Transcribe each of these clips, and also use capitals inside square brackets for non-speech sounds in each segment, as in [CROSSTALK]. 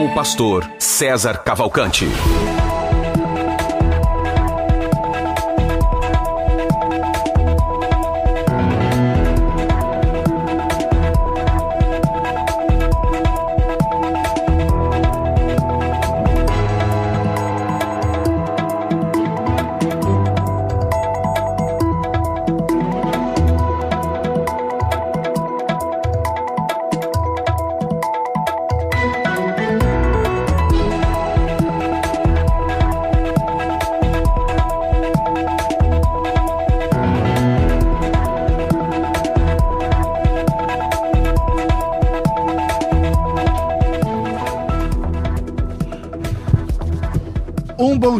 O pastor César Cavalcante.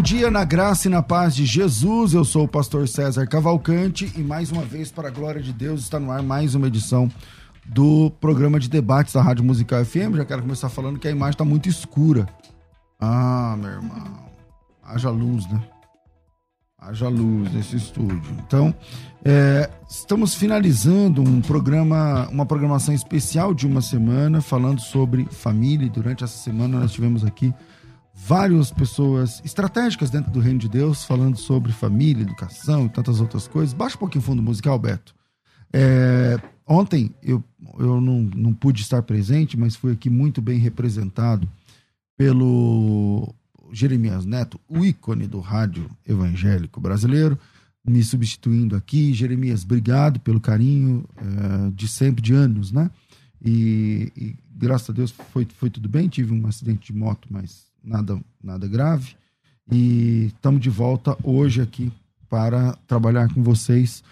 Bom dia na graça e na paz de Jesus. Eu sou o pastor César Cavalcante e mais uma vez, para a glória de Deus, está no ar mais uma edição do programa de debates da Rádio Musical FM. Já quero começar falando que a imagem está muito escura. Ah, meu irmão. Haja luz, né? Haja luz nesse estúdio. Então, é, estamos finalizando um programa, uma programação especial de uma semana, falando sobre família. E durante essa semana nós tivemos aqui várias pessoas estratégicas dentro do reino de Deus, falando sobre família, educação e tantas outras coisas. Baixa um pouquinho o fundo musical, Beto. É, ontem eu, eu não, não pude estar presente, mas fui aqui muito bem representado pelo Jeremias Neto, o ícone do rádio evangélico brasileiro, me substituindo aqui. Jeremias, obrigado pelo carinho é, de sempre, de anos, né? E, e, graças a Deus foi, foi tudo bem. Tive um acidente de moto, mas nada, nada grave. E estamos de volta hoje aqui para trabalhar com vocês,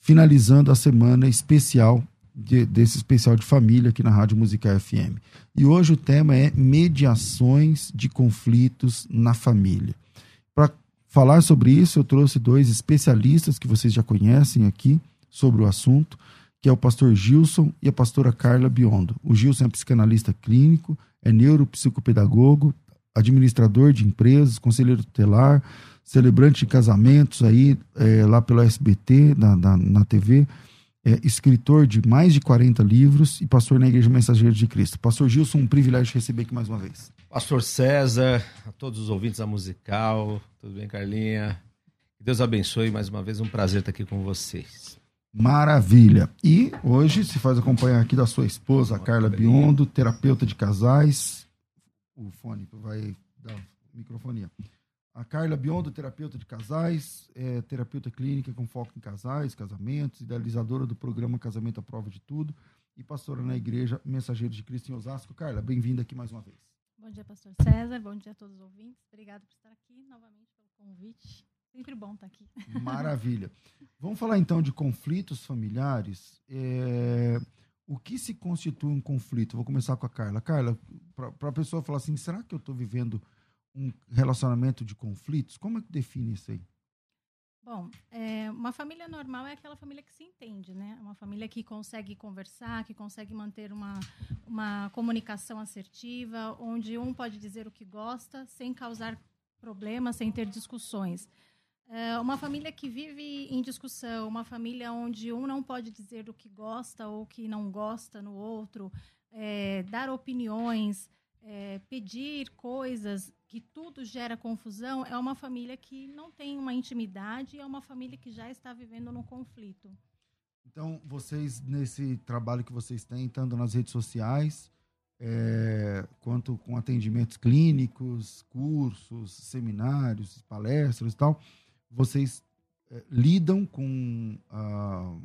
finalizando a semana especial de, desse especial de família aqui na Rádio Musical FM. E hoje o tema é mediações de conflitos na família. Para falar sobre isso, eu trouxe dois especialistas que vocês já conhecem aqui sobre o assunto, que é o pastor Gilson e a pastora Carla Biondo. O Gilson é psicanalista clínico, é neuropsicopedagogo, administrador de empresas, conselheiro tutelar, celebrante de casamentos aí é, lá pelo SBT, na, na, na TV, é, escritor de mais de 40 livros e pastor na Igreja Mensageira de Cristo. Pastor Gilson, um privilégio receber aqui mais uma vez. Pastor César, a todos os ouvintes da Musical, tudo bem, Carlinha? Que Deus abençoe mais uma vez, um prazer estar aqui com vocês. Maravilha. E hoje se faz acompanhar aqui da sua esposa, Carla Biondo, terapeuta de casais. O fone vai dar microfonia. A Carla Biondo, terapeuta de casais, é, terapeuta clínica com foco em casais, casamentos, idealizadora do programa Casamento à Prova de Tudo e pastora na igreja Mensageiro de Cristo em Osasco. Carla, bem-vinda aqui mais uma vez. Bom dia, pastor César. Bom dia a todos os ouvintes. Obrigado por estar aqui novamente pelo convite. Sempre bom estar aqui. Maravilha. Vamos falar então de conflitos familiares. É... O que se constitui um conflito? Vou começar com a Carla. Carla, para a pessoa falar assim, será que eu estou vivendo um relacionamento de conflitos? Como é que define isso aí? Bom, é, uma família normal é aquela família que se entende, né? Uma família que consegue conversar, que consegue manter uma, uma comunicação assertiva, onde um pode dizer o que gosta sem causar problemas, sem ter discussões. É uma família que vive em discussão, uma família onde um não pode dizer o que gosta ou o que não gosta no outro, é, dar opiniões, é, pedir coisas, que tudo gera confusão, é uma família que não tem uma intimidade, é uma família que já está vivendo no conflito. Então, vocês, nesse trabalho que vocês têm, tanto nas redes sociais, é, quanto com atendimentos clínicos, cursos, seminários, palestras e tal, vocês é, lidam com ah,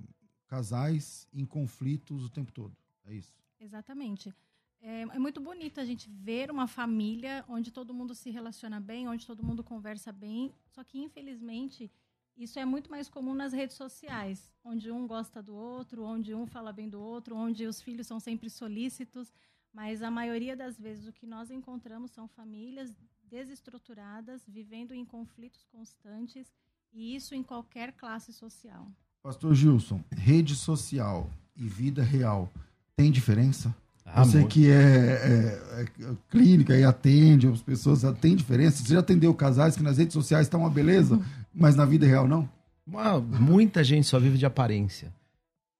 casais em conflitos o tempo todo. É isso? Exatamente. É, é, muito bonito a gente ver uma família onde todo mundo se relaciona bem, onde todo mundo conversa bem. Só que, infelizmente, isso é muito mais comum nas redes sociais, onde um gosta do outro, onde um fala bem do outro, onde os filhos são sempre solícitos. Mas a maioria das vezes o que nós encontramos são famílias desestruturadas, vivendo em conflitos constantes, e isso em qualquer classe social. Pastor Gilson, rede social e vida real tem diferença? Ah, Você muito. que é, é- é clínica e atende as pessoas, tem diferença? Você já atendeu casais que nas redes sociais estão uma beleza, mas na vida real não? Uma- muita gente só vive de aparência.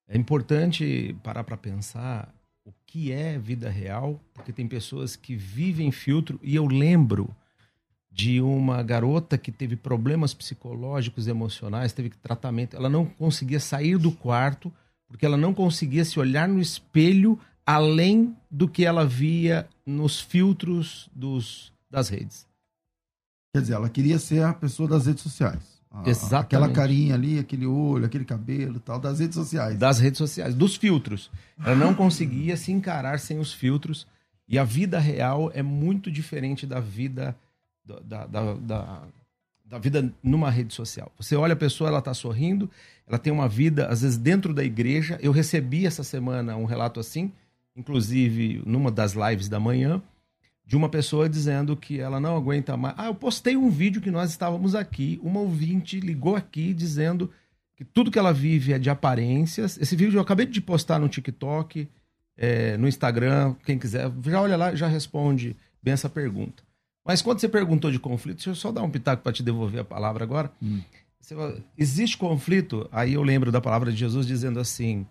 É importante parar para pensar o que é vida real, porque tem pessoas que vivem filtro. E eu lembro de uma garota que teve problemas psicológicos, emocionais, teve tratamento. Ela não conseguia sair do quarto porque ela não conseguia se olhar no espelho além do que ela via nos filtros dos, das redes. Quer dizer, ela queria ser a pessoa das redes sociais. A- Exatamente. Aquela carinha ali, aquele olho, aquele cabelo tal, das redes sociais. das redes sociais, dos filtros. Ela não conseguia se encarar sem os filtros. E a vida real é muito diferente da vida da, da, da, da- da vida numa rede social. Você olha a pessoa, ela está sorrindo, ela tem uma vida, às vezes, dentro da igreja. Eu recebi essa semana um relato assim, inclusive numa das lives da manhã, de uma pessoa dizendo que ela não aguenta mais. Ah, eu postei um vídeo que nós estávamos aqui, uma ouvinte ligou aqui dizendo que tudo que ela vive é de aparências. Esse vídeo eu acabei de postar no TikTok, é, no Instagram, quem quiser, já olha lá e já responde bem essa pergunta. Mas quando você perguntou de conflito, deixa eu só dar um pitaco para te devolver a palavra agora. Você fala, existe conflito? Aí eu lembro da palavra de Jesus dizendo assim: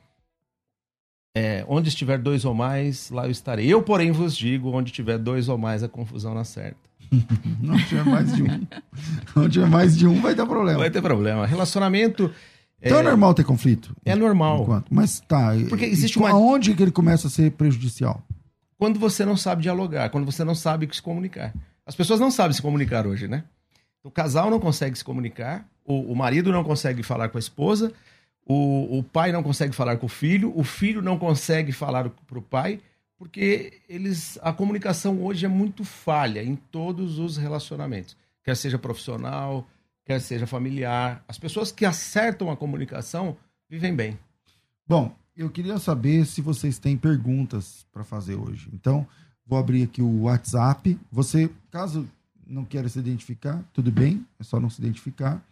é, onde estiver dois ou mais, lá eu estarei. Eu, porém, vos digo: onde tiver dois ou mais, a confusão na certa. [LAUGHS] Não tiver mais de um. Não tiver mais de um, vai dar problema. Vai ter problema. Relacionamento Então é, normal ter conflito? é normal. Enquanto. Mas tá. Porque existe uma- Aonde que ele começa a ser prejudicial? quando você não sabe dialogar, quando você não sabe se comunicar. As pessoas não sabem se comunicar hoje, né? O casal não consegue se comunicar, o, o marido não consegue falar com a esposa, o, o pai não consegue falar com o filho, o filho não consegue falar para o pai, porque eles a comunicação hoje é muito falha em todos os relacionamentos, quer seja profissional, quer seja familiar. As pessoas que acertam a comunicação vivem bem. Bom, eu queria saber se vocês têm perguntas para fazer hoje. Então, vou abrir aqui o WhatsApp. Você, caso não queira se identificar, tudo bem, é só não se identificar.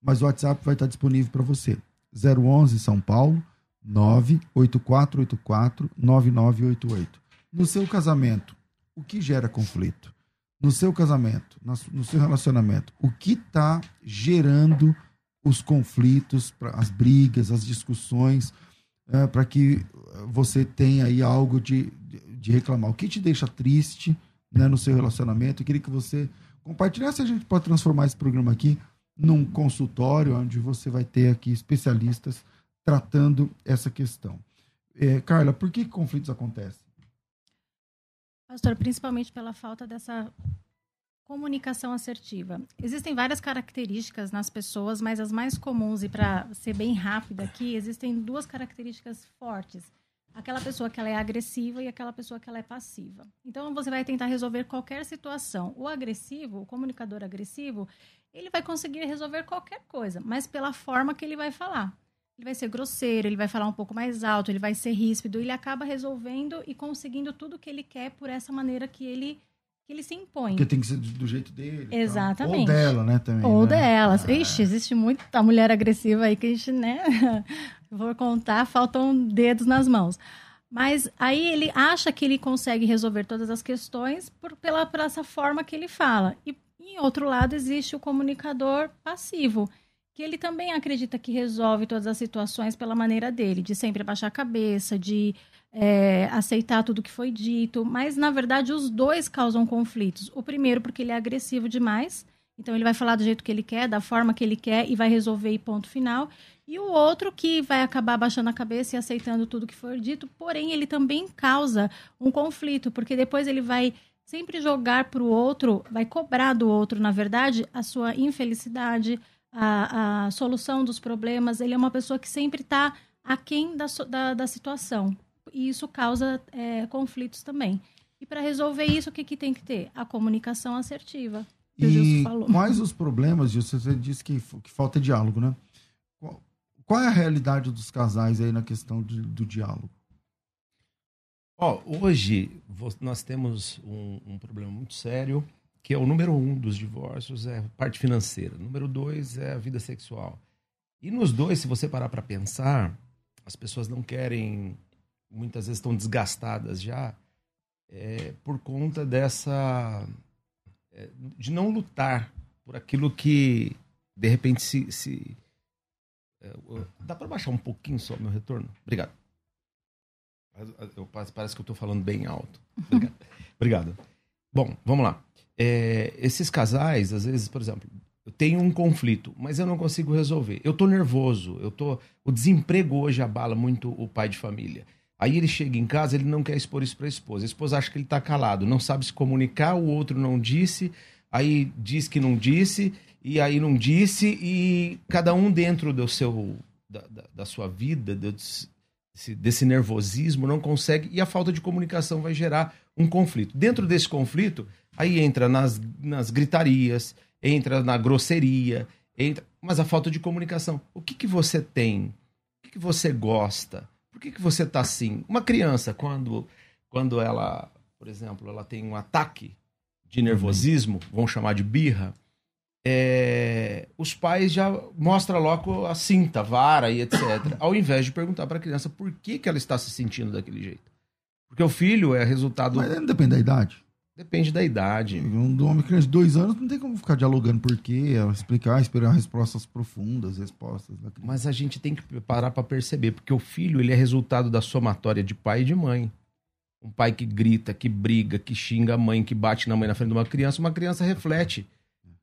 Mas o WhatsApp vai estar disponível para você. 011 São Paulo 98484 9988. No seu casamento, o que gera conflito? No seu casamento, no seu relacionamento, o que está gerando os conflitos, as brigas, as discussões, para que você tenha aí algo de, de, de reclamar? O que te deixa triste né, no seu relacionamento? Eu queria que você compartilhasse. A gente pode transformar esse programa aqui num consultório, onde você vai ter aqui especialistas tratando essa questão. Eh, Carla, por que conflitos acontecem? Pastor, principalmente pela falta dessa comunicação assertiva. Existem várias características nas pessoas, mas as mais comuns, e para ser bem rápida aqui, existem duas características fortes. Aquela pessoa que ela é agressiva e aquela pessoa que ela é passiva. Então, você vai tentar resolver qualquer situação. O agressivo, o comunicador agressivo, ele vai conseguir resolver qualquer coisa, mas pela forma que ele vai falar. Ele vai ser grosseiro, ele vai falar um pouco mais alto, ele vai ser ríspido, ele acaba resolvendo e conseguindo tudo que ele quer por essa maneira que ele, que ele se impõe. Porque tem que ser do, jeito dele. e tal. Exatamente. Ou dela, né, também. Ou né? delas. Ah, Ixi, existe muita mulher agressiva aí que a gente, né? [LAUGHS] Vou contar, faltam dedos nas mãos. Mas aí ele acha que ele consegue resolver todas as questões por, pela, por essa forma que ele fala. E em outro lado existe o comunicador passivo, que ele também acredita que resolve todas as situações pela maneira dele, de sempre abaixar a cabeça, de é, aceitar tudo que foi dito. Mas, na verdade, os dois causam conflitos. O primeiro, porque ele é agressivo demais. Então, ele vai falar do jeito que ele quer, da forma que ele quer e vai resolver e ponto final. E o outro que vai acabar baixando a cabeça e aceitando tudo que for dito, porém, ele também causa um conflito, porque depois ele vai sempre jogar para o outro, vai cobrar do outro, na verdade, a sua infelicidade, a, a solução dos problemas. Ele é uma pessoa que sempre está aquém da, da, da situação. E isso causa é, conflitos também. E para resolver isso, o que, que tem que ter? A comunicação assertiva. que E falou. quais os problemas, Gilson? Você disse que, que falta diálogo, né? Qual, qual é a realidade dos casais aí na questão de- do diálogo? Ó, hoje nós temos um, um, problema muito sério, que é o número um dos divórcios, é a parte financeira. Número dois é a vida sexual. E nos dois, se você parar para pensar, as pessoas não querem, muitas vezes estão desgastadas já, é, por conta dessa. É, de não lutar por aquilo que, de repente, se. se é, dá para baixar um pouquinho só meu retorno? Obrigado. Eu, parece que eu estou falando bem alto. Obrigado. [LAUGHS] Obrigado. Bom, vamos lá. É, esses casais, às vezes, por exemplo, eu tenho um conflito, mas eu não consigo resolver. Eu tô nervoso, eu tô. O desemprego hoje abala muito o pai de família. Aí ele chega em casa, ele não quer expor isso para a esposa. A esposa acha que ele está calado, não sabe se comunicar, o outro não disse, aí diz que não disse, e aí não disse, e cada um dentro do seu, da, da, da sua vida, desse, desse nervosismo, não consegue, e a falta de comunicação vai gerar um conflito. Dentro desse conflito, aí entra nas, nas gritarias, entra na grosseria, entra, mas a falta de comunicação. O que, que você tem? O que, que você gosta? Por que, que você tá assim? Uma criança, quando, quando ela, por exemplo, ela tem um ataque de nervosismo, vamos chamar de birra, é, os pais já mostram logo a cinta, vara e etc. [COUGHS] ao invés de perguntar para a criança por que, que ela está se sentindo daquele jeito. Porque o filho é resultado. Mas não depende da idade. Depende da idade. Um homem criança de dois anos não tem como ficar dialogando por quê, explicar, esperar respostas profundas, respostas da criança. Mas a gente tem que parar para perceber, porque o filho ele é resultado da somatória de pai e de mãe. Um pai que grita, que briga, que xinga a mãe, que bate na mãe na frente de uma criança, uma criança reflete.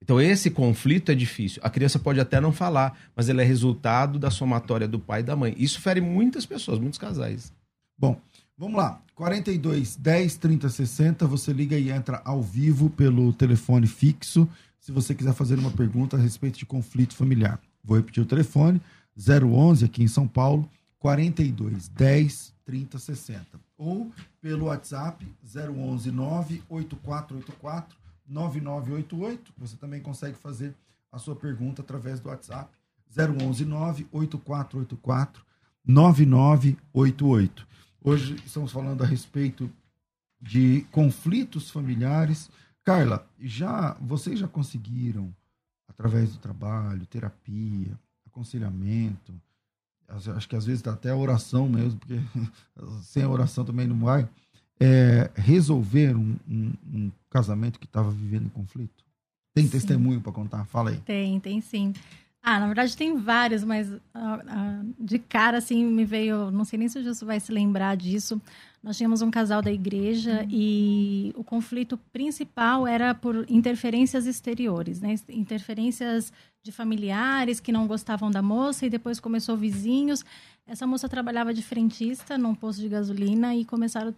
Então esse conflito é difícil. A criança pode até não falar, mas ele é resultado da somatória do pai e da mãe. Isso fere muitas pessoas, muitos casais. Bom, Vamos lá. 42 10 30 60. Você liga e entra ao vivo pelo telefone fixo. Se você quiser fazer uma pergunta a respeito de conflito familiar. Vou repetir o telefone: 011 aqui em São Paulo, 42 10 30 60. Ou pelo WhatsApp 011 98484 9988. Você também consegue fazer a sua pergunta através do WhatsApp 011 98484 9988. Hoje estamos falando a respeito de conflitos familiares. Carla, já vocês já conseguiram através do trabalho, terapia, aconselhamento, acho que às vezes até oração mesmo, porque [LAUGHS] sem a oração também não vai, é, resolver um, um, um casamento que estava vivendo conflito? Tem sim. testemunho para contar? Fala aí. Tem, tem sim. Ah, na verdade tem vários, mas ah, ah, de cara assim me veio, não sei nem se o Jesus vai se lembrar disso. Nós tínhamos um casal da igreja e o conflito principal era por interferências exteriores, né? Interferências de familiares que não gostavam da moça e depois começou vizinhos. Essa moça trabalhava de frentista num posto de gasolina e começaram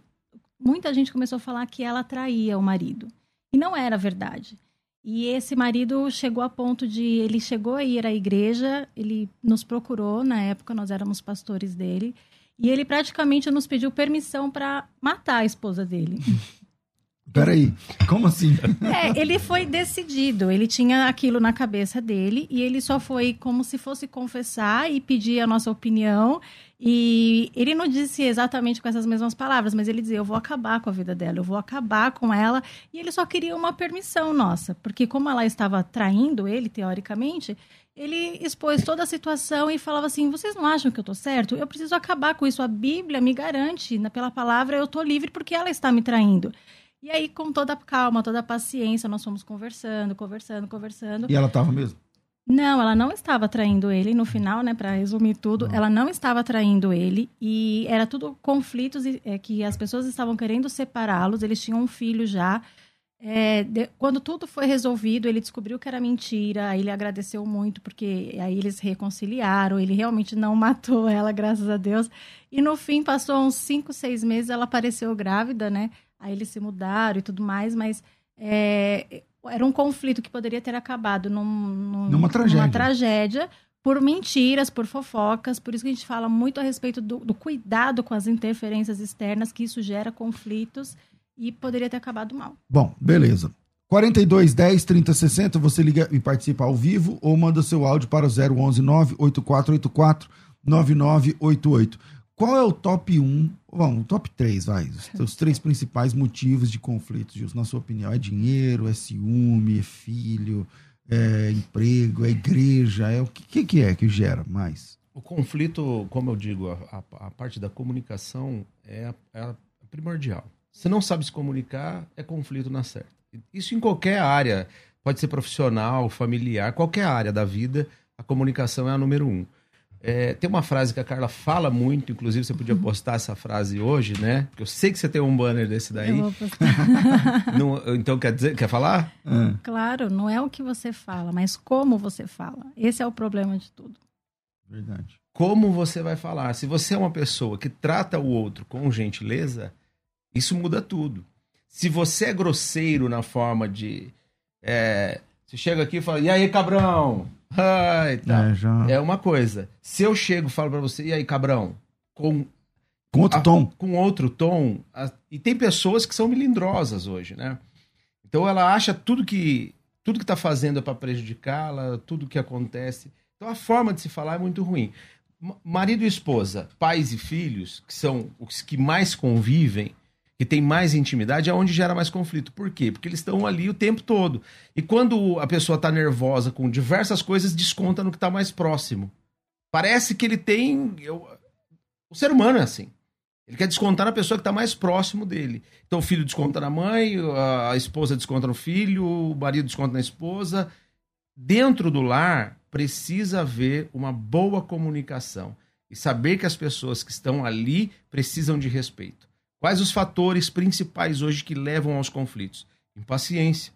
muita gente começou a falar que ela traía o marido. E não era verdade. E esse marido chegou a ponto de. Ele chegou a ir à igreja, ele nos procurou, na época nós éramos pastores dele, e ele praticamente nos pediu permissão para matar a esposa dele. [LAUGHS] Peraí, como assim? É, ele foi decidido, ele tinha aquilo na cabeça dele e ele só foi como se fosse confessar e pedir a nossa opinião. E ele não disse exatamente com essas mesmas palavras, mas ele dizia: Eu vou acabar com a vida dela, eu vou acabar com ela. E ele só queria uma permissão nossa, porque como ela estava traindo ele, teoricamente, ele expôs toda a situação e falava assim: Vocês não acham que eu estou certo? Eu preciso acabar com isso. A Bíblia me garante, pela palavra, eu estou livre porque ela está me traindo. E aí, com toda a calma, toda a paciência, nós fomos conversando, conversando, conversando. E ela estava mesmo? Não, ela não estava traindo ele. No final, né, para resumir tudo, não. ela não estava traindo ele e era tudo conflitos é, que as pessoas estavam querendo separá-los. Eles tinham um filho já. É, de, quando tudo foi resolvido, ele descobriu que era mentira. Ele agradeceu muito porque aí eles reconciliaram. Ele realmente não [LAUGHS] matou ela, graças a Deus. E no fim, passou uns cinco, seis meses, ela apareceu grávida, né? Aí eles se mudaram e tudo mais, mas é, era um conflito que poderia ter acabado num, num, numa tragédia. Numa tragédia por mentiras, por fofocas. Por isso que a gente fala muito a respeito do, do cuidado com as interferências externas, que isso gera conflitos e poderia ter acabado mal. Bom, beleza. 42 10 30 60, você liga e participa ao vivo ou manda seu áudio para o 011 98484 9988. Qual é o top 1, vamos, o top 3, vai, [LAUGHS] os, três principais motivos de conflito, Gilson, na sua opinião? É dinheiro, é ciúme, é filho, é emprego, é igreja, é o que, que é que gera mais? O conflito, como eu digo, a, a, a parte da comunicação é, a, é primordial. Se não sabe se comunicar, é conflito na certa. Isso em qualquer área, pode ser profissional, familiar, qualquer área da vida, a comunicação é a número um. É, tem uma frase que a Carla fala muito, inclusive você podia postar essa frase hoje, né? Porque eu sei que você tem um banner desse daí. Eu vou postar. [LAUGHS] não, então quer dizer, quer falar? É. Claro, não é o que você fala, mas como você fala. Esse é o problema de tudo. Verdade. Como você vai falar? Se você é uma pessoa que trata o outro com gentileza, isso muda tudo. Se você é grosseiro na forma de. É, você chega aqui e fala, e aí, cabrão? Ai, tá. É, já... é uma coisa. Se eu chego e falo pra você, e aí, cabrão? Com, com outro a, tom. Com outro tom. A, e tem pessoas que são melindrosas hoje, né? Então ela acha tudo que tudo que tá fazendo é para prejudicá-la, tudo que acontece. Então a forma de se falar é muito ruim. Marido e esposa, pais e filhos, que são os que mais convivem, que tem mais intimidade, é onde gera mais conflito. Por quê? Porque eles estão ali o tempo todo. E quando a pessoa está nervosa com diversas coisas, desconta no que está mais próximo. Parece que ele tem. Eu... O ser humano é assim. Ele quer descontar na pessoa que está mais próximo dele. Então o filho desconta na mãe, a esposa desconta no filho, o marido desconta na esposa. Dentro do lar, precisa haver uma boa comunicação e saber que as pessoas que estão ali precisam de respeito. Quais os fatores principais hoje que levam aos conflitos? Impaciência.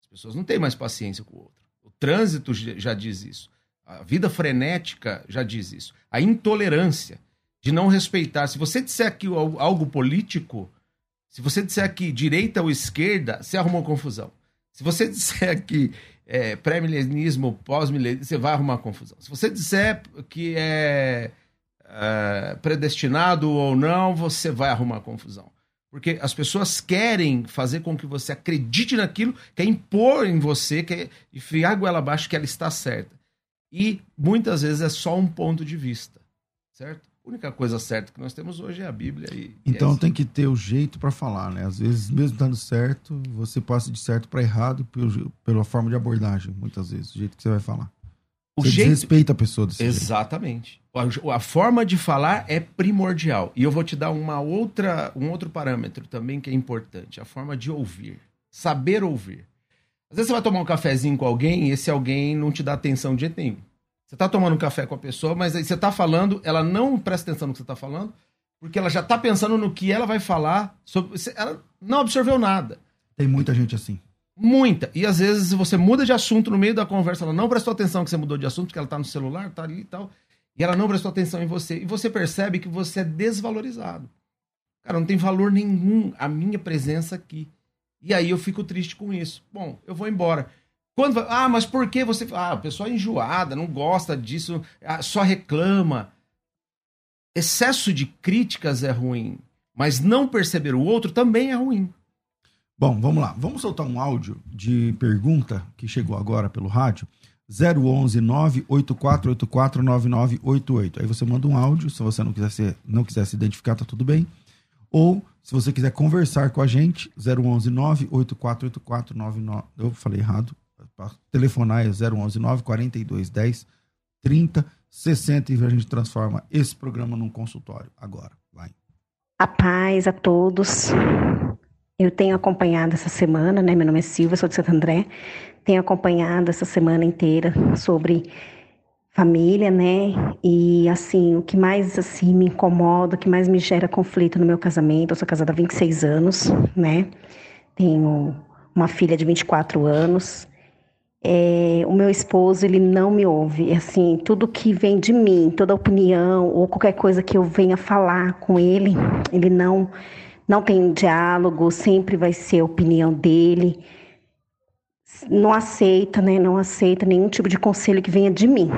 As pessoas não têm mais paciência com o outro. O trânsito já diz isso. A vida frenética já diz isso. A intolerância de não respeitar. Se você disser aqui algo político, se você disser aqui direita ou esquerda, você arrumou confusão. Se você [LAUGHS] disser aqui é, pré-milenismo, pós-milenismo, você vai arrumar confusão. Se você disser que é é, predestinado ou não, você vai arrumar confusão. Porque as pessoas querem fazer com que você acredite naquilo, quer impor em você, quer enfiar a goela abaixo que ela está certa. E muitas vezes é só um ponto de vista, certo? A única coisa certa que nós temos hoje é a Bíblia. E, então é tem que ter o jeito para falar, né? Às vezes, mesmo dando certo, você passa de certo para errado pelo, pela forma de abordagem, muitas vezes, o jeito que você vai falar. O você jeito... respeita a pessoa desse Exatamente. Jeito. A, a forma de falar é primordial. E eu vou te dar uma outra, um outro parâmetro também que é importante. A forma de ouvir. Saber ouvir. Às vezes você vai tomar um cafezinho com alguém e esse alguém não te dá atenção de jeito nenhum. Você está tomando um café com a pessoa, mas aí você está falando, ela não presta atenção no que você está falando, porque ela já está pensando no que ela vai falar. Sobre, ela não absorveu nada. Tem muita gente assim. Muita. E às vezes você muda de assunto no meio da conversa, ela não prestou atenção que você mudou de assunto, porque ela tá no celular, tá ali e tal. E ela não prestou atenção em você. E você percebe que você é desvalorizado. Cara, não tem valor nenhum a minha presença aqui. E aí eu fico triste com isso. Bom, eu vou embora. Quando Ah, mas por que você. Ah, a pessoa é enjoada, não gosta disso, ah, só reclama. Excesso de críticas é ruim, mas não perceber o outro também é ruim. Bom, vamos lá. Vamos soltar um áudio de pergunta que chegou agora pelo rádio. 011 98484 9988. Aí você manda um áudio, se você não quiser, ser, não quiser se identificar, tá tudo bem. Ou, se você quiser conversar com a gente, 011 98484 99... Eu falei errado. Telefonar é 011 94210 30 60 e a gente transforma esse programa num consultório. Agora, vai. A paz a todos. Eu tenho acompanhado essa semana, né? Meu nome é Silvia, sou de Santo André. Tenho acompanhado essa semana inteira sobre família, né? E assim, o que mais assim me incomoda, o que mais me gera conflito no meu casamento, eu sou casada há 26 anos, né? Tenho uma filha de 24 anos. É, o meu esposo, ele não me ouve. Assim, tudo que vem de mim, toda opinião ou qualquer coisa que eu venha falar com ele, ele não não tem diálogo, sempre vai ser a opinião dele. Não aceita, né? Não aceita nenhum tipo de conselho que venha de mim.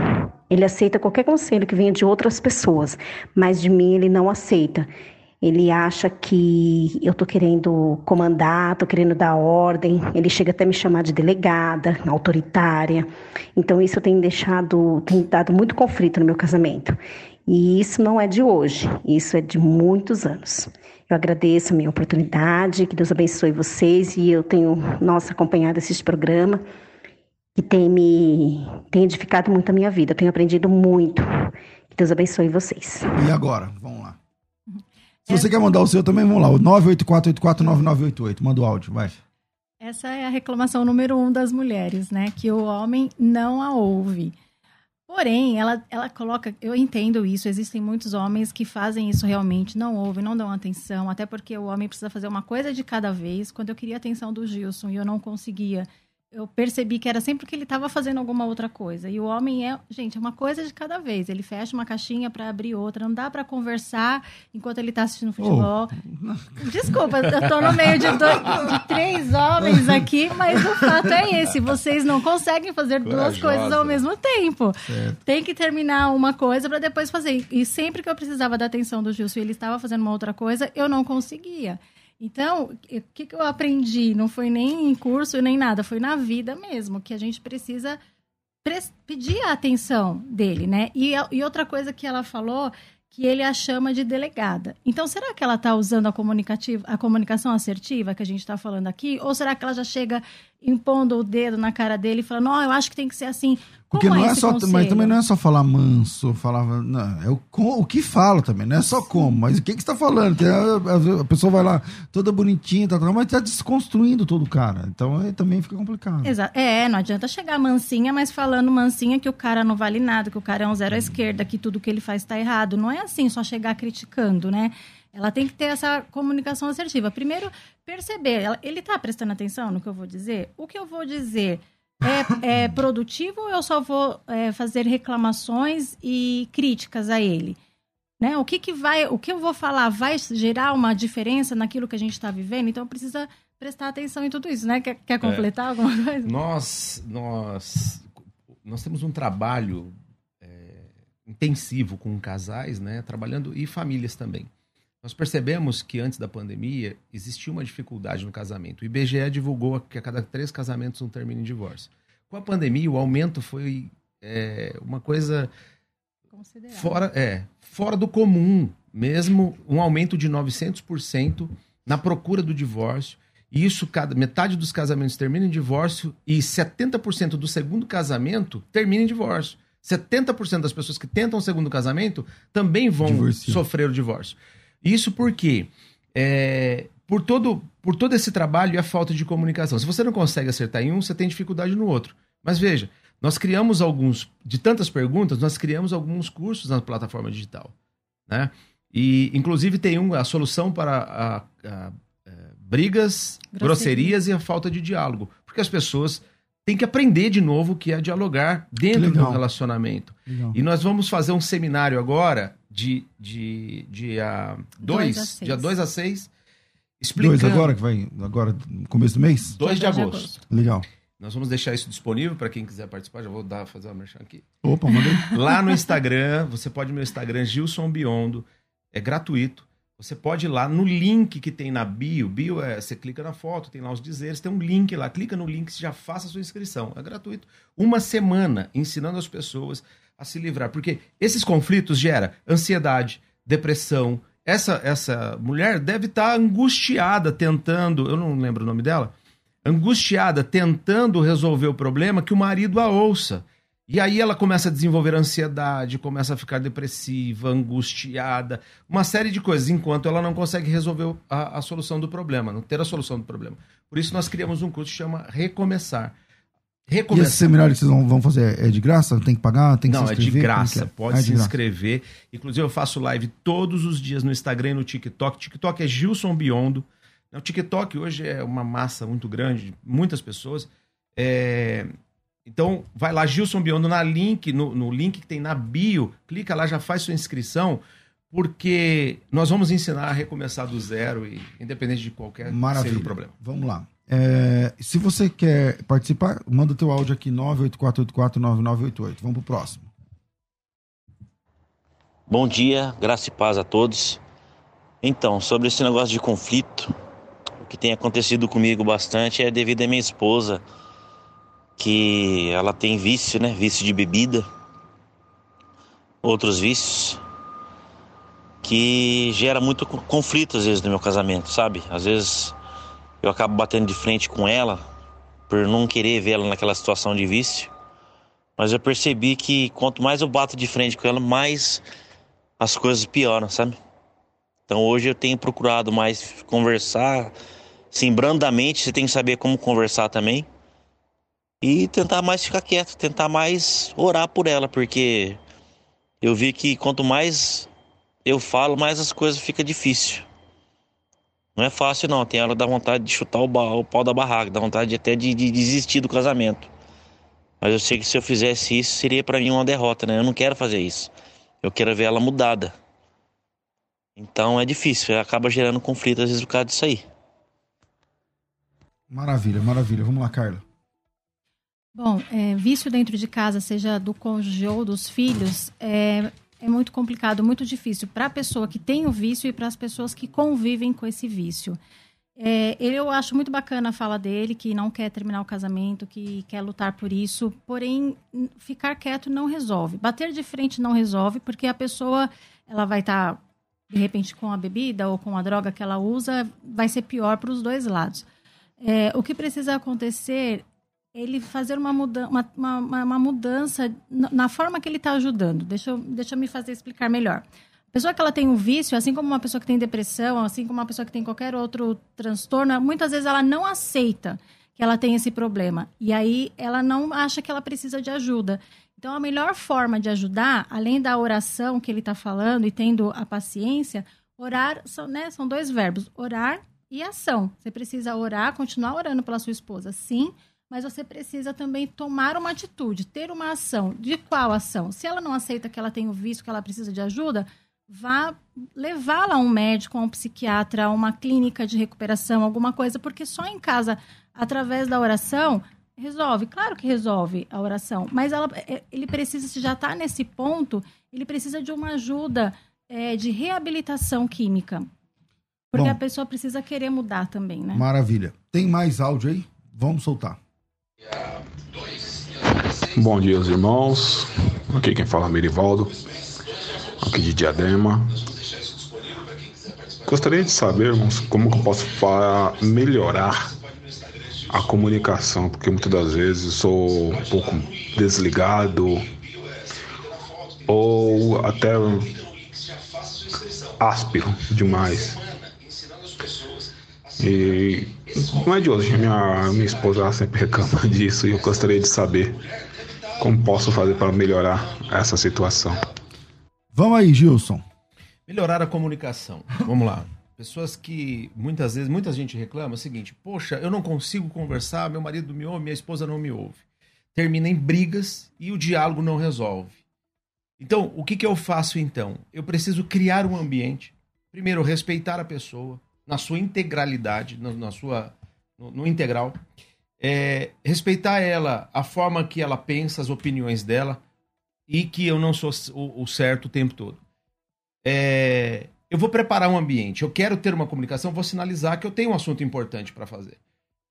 Ele aceita qualquer conselho que venha de outras pessoas, mas de mim ele não aceita. Ele acha que eu tô querendo comandar, tô querendo dar ordem. Ele chega até me chamar de delegada, autoritária. Então isso tem deixado, tem dado muito conflito no meu casamento. E isso não é de hoje, isso é de muitos anos. Eu agradeço a minha oportunidade, que Deus abençoe vocês e eu tenho, nossa, acompanhado esse programa que tem me tem edificado muito a minha vida. Eu tenho aprendido muito. Que Deus abençoe vocês. E agora? Vamos lá. Se você quer mandar o seu também, vamos lá. O 984849988. Manda o áudio, vai. Essa é a reclamação número um das mulheres, né? Que o homem não a ouve. Porém, ela, ela coloca, eu entendo isso, existem muitos homens que fazem isso realmente, não ouvem, não dão atenção, até porque o homem precisa fazer uma coisa de cada vez. Quando eu queria a atenção do Gilson e eu não conseguia eu percebi que era sempre que ele estava fazendo alguma outra coisa. E o homem é, gente, é uma coisa de cada vez. Ele fecha uma caixinha para abrir outra. Não dá para conversar enquanto ele está assistindo futebol. Oh. Desculpa, eu estou no meio de, dois, de, três homens aqui, mas o fato é esse: vocês não conseguem fazer Corajosa. duas coisas ao mesmo tempo. Certo. Tem que terminar uma coisa para depois fazer. E sempre que eu precisava da atenção do Gilson e ele estava fazendo uma outra coisa, eu não conseguia. Então, o que, eu aprendi? Não foi nem em curso nem nada, foi na vida mesmo, que a gente precisa pedir a atenção dele, né? E, e outra coisa que ela falou, que ele a chama de delegada. Então, será que ela está usando a, comunicativa, a comunicação assertiva que a gente está falando aqui? Ou será que ela já chega impondo o dedo na cara dele e falando, não, eu acho que tem que ser assim? Porque não é, é só, conselho? mas também não é só falar manso, falava, não, é o, o que fala também, não é só como, mas o que que está falando? A, a, a, pessoa vai lá toda bonitinha, tá, tá, mas está desconstruindo todo o cara, então aí também fica complicado. Exato, é, não adianta chegar mansinha, mas falando mansinha que o cara não vale nada, que o cara é um zero à esquerda, que tudo que ele faz está errado, não é assim só chegar criticando, né? Ela tem que ter essa comunicação assertiva. Primeiro, perceber, ele está prestando atenção no que eu vou dizer? O que eu vou dizer é, é produtivo ou eu só vou é, fazer reclamações e críticas a ele? Né? O que, que vai, o que eu vou falar vai gerar uma diferença naquilo que a gente está vivendo? Então precisa prestar atenção em tudo isso, né? Quer, quer é. completar é, alguma coisa? Nós, nós, nós temos um trabalho é, intensivo com casais, né? Trabalhando e famílias também. Nós percebemos que antes da pandemia existia uma dificuldade no casamento. O IBGE divulgou que a cada três casamentos um termina em divórcio. Com a pandemia, o aumento foi é, uma coisa fora, é, fora do comum, mesmo um aumento de 900% na procura do divórcio. E isso, cada, metade dos casamentos termina em divórcio e 70% do segundo casamento termina em divórcio. 70% das pessoas que tentam o segundo casamento também vão Divorcio. sofrer o divórcio. Isso porque é, por, todo, por todo esse trabalho e a falta de comunicação. Se você não consegue acertar em um, você tem dificuldade no outro. Mas veja, nós criamos alguns, de tantas perguntas, nós criamos alguns cursos na plataforma digital. Né? E, inclusive, tem um, a solução para a, a, a, é, brigas, Grosseria. grosserias e a falta de diálogo. Porque as pessoas têm que aprender de novo o que é dialogar dentro do relacionamento. Legal. E nós vamos fazer um seminário agora de, de dia 2, dia 2 a 6. Explicando... 2 agora, que vai agora no começo do mês? 2 de agosto. agosto. Legal. Nós vamos deixar isso disponível para quem quiser participar. Já vou dar, fazer uma merchan aqui. Opa, mandei. Lá no Instagram, você pode meu Instagram, Gilson Biondo. É gratuito. Você pode ir lá no link que tem na bio. Bio é, você clica na foto, tem lá os dizeres, tem um link lá. Clica no link e já faça a sua inscrição. É gratuito. Uma semana ensinando as pessoas a se livrar. Porque esses conflitos geram ansiedade, depressão. Essa, essa mulher deve estar tá angustiada tentando, eu não lembro o nome dela, angustiada tentando resolver o problema que o marido a ouça. E aí ela começa a desenvolver ansiedade, começa a ficar depressiva, angustiada, uma série de coisas, enquanto ela não consegue resolver a, a solução do problema, não ter a solução do problema. Por isso nós criamos um curso que chama Recomeçar. Recomeçar. E esse seminário que vocês vão fazer é de graça? Tem que pagar? Tem que Não, se inscrever? é de graça. É? Pode é se inscrever. Inclusive, eu faço live todos os dias no Instagram e no TikTok. TikTok é Gilson Biondo. O TikTok hoje é uma massa muito grande, muitas pessoas. É... Então, vai lá, Gilson Biondo, na link, no, no link que tem na bio, clica lá, já faz sua inscrição, porque nós vamos ensinar a recomeçar do zero, e independente de qualquer Maravilha. problema. Vamos lá. É, se você quer participar, manda o teu áudio aqui 984849988. Vamos pro próximo. Bom dia, graça e paz a todos. Então, sobre esse negócio de conflito, o que tem acontecido comigo bastante é devido à minha esposa, que ela tem vício, né? Vício de bebida, outros vícios. que gera muito conflito às vezes no meu casamento, sabe? Às vezes eu acabo batendo de frente com ela por não querer ver ela naquela situação de vício. Mas eu percebi que quanto mais eu bato de frente com ela, mais as coisas pioram, sabe? Então hoje eu tenho procurado mais conversar, sim, brandamente, você tem que saber como conversar também. E tentar mais ficar quieto, tentar mais orar por ela, porque eu vi que quanto mais eu falo, mais as coisas ficam difíceis. Não é fácil não, tem hora da vontade de chutar o, o pau da barraca, dá vontade até de, de desistir do casamento. Mas eu sei que se eu fizesse isso, seria para mim uma derrota, né? Eu não quero fazer isso. Eu quero ver ela mudada. Então é difícil, acaba gerando conflito às vezes por causa disso aí. Maravilha, maravilha. Vamos lá, Carla. Bom, é, vício dentro de casa, seja do cônjuge ou dos filhos, é, é muito complicado, muito difícil para a pessoa que tem o vício e para as pessoas que convivem com esse vício. É, eu acho muito bacana a fala dele, que não quer terminar o casamento, que quer lutar por isso, porém, ficar quieto não resolve. Bater de frente não resolve, porque a pessoa ela vai estar, tá, de repente, com a bebida ou com a droga que ela usa, vai ser pior para os dois lados. É, o que precisa acontecer ele fazer uma, muda uma, uma, uma mudança na forma que ele está ajudando. Deixa eu, deixa eu me fazer explicar melhor pessoa que ela tem um vício, assim como uma pessoa que tem depressão, assim como uma pessoa que tem qualquer outro transtorno, muitas vezes ela não aceita que ela tem esse problema. E aí ela não acha que ela precisa de ajuda. Então, a melhor forma de ajudar, além da oração que ele está falando e tendo a paciência, orar são, né, são dois verbos: orar e ação. Você precisa orar, continuar orando pela sua esposa, sim, mas você precisa também tomar uma atitude, ter uma ação. De qual ação? Se ela não aceita que ela tem o vício, que ela precisa de ajuda, vá levá-la a um médico, a um psiquiatra, a uma clínica de recuperação, alguma coisa, porque só em casa, através da oração, resolve. Claro que resolve a oração, mas ela, é, ele precisa, se já está nesse ponto, ele precisa de uma ajuda é, de reabilitação química. Porque Bom, a pessoa precisa querer mudar também, né? Maravilha. Tem mais áudio aí? Vamos soltar. Bom dia, irmãos. Aqui quem fala é Merivaldo aqui de Diadema. Gostaria de saber, irmãos, como que eu posso melhorar a comunicação, porque muitas das vezes sou um pouco desligado ou até áspero demais. E não é de hoje, minha, minha esposa sempre reclama [LAUGHS] disso e eu gostaria de saber como posso fazer para melhorar essa situação. Vamos aí, Gilson. Melhorar a comunicação. Vamos lá. Pessoas que muitas vezes, muita gente reclama é o seguinte: poxa, eu não consigo conversar, meu marido me ouve, minha esposa não me ouve. Termina em brigas e o diálogo não resolve. Então, o que, que eu faço então? Eu preciso criar um ambiente. Primeiro, respeitar a pessoa na sua integralidade, no, na sua, no, no integral. É, respeitar ela, a forma que ela pensa, as opiniões dela e que eu não sou o, o certo o tempo todo. É, eu vou preparar um ambiente, eu quero ter uma comunicação, vou sinalizar que eu tenho um assunto importante para fazer.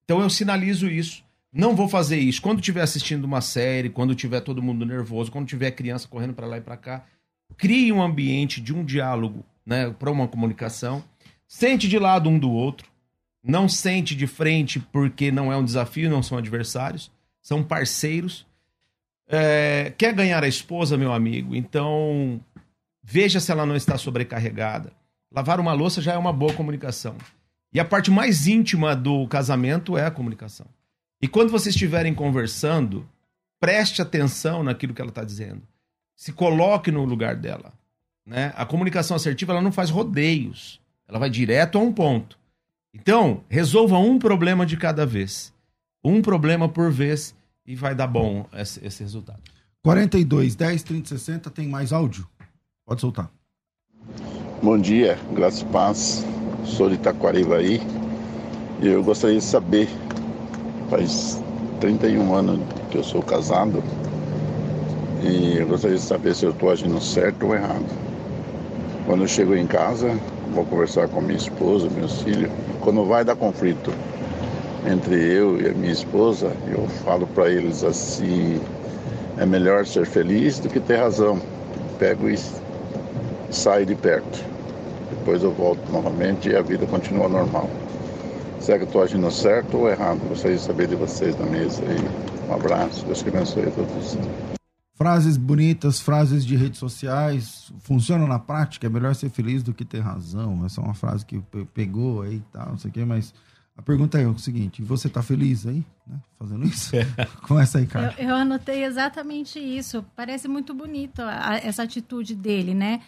Então eu sinalizo isso. Não vou fazer isso quando estiver assistindo uma série, quando tiver todo mundo nervoso, quando tiver criança correndo para lá e para cá. Crie um ambiente de um diálogo, né, para uma comunicação. Sente de lado um do outro. Não sente de frente porque não é um desafio, não são adversários, são parceiros. É, quer ganhar a esposa, meu amigo? Então, veja se ela não está sobrecarregada. Lavar uma louça já é uma boa comunicação. E a parte mais íntima do casamento é a comunicação. E quando vocês estiverem conversando, preste atenção naquilo que ela está dizendo. Se coloque no lugar dela. Né? A comunicação assertiva ela não faz rodeios. Ela vai direto a um ponto. Então, resolva um problema de cada vez. Um problema por vez e vai dar bom esse, esse resultado. 42, 10, 30, 60, tem mais áudio? Pode soltar. Bom dia, graças e paz. Sou de Itaquarivaí e eu gostaria de saber, faz 31 anos que eu sou casado, e eu gostaria de saber se eu estou agindo certo ou errado. Quando eu chego em casa, vou conversar com minha esposa, meus filhos. Quando vai dar conflito entre eu e a minha esposa, eu falo para eles assim: é melhor ser feliz do que ter razão. Pego e saio de perto. depois eu volto novamente e a vida continua normal. Será que eu estou agindo certo ou errado? Gostaria de saber de vocês na mesa aí. Um abraço, Deus que abençoe a todos. Frases bonitas, frases de redes sociais, funcionam na prática? É melhor ser feliz do que ter razão. Essa é uma frase que pegou aí e tal, não sei o quê, mas a pergunta é o seguinte: você está feliz aí, né, fazendo isso? É. [LAUGHS] Começa aí, cara. Eu, eu, anotei exatamente isso. Parece muito bonito a, a, essa atitude dele, né?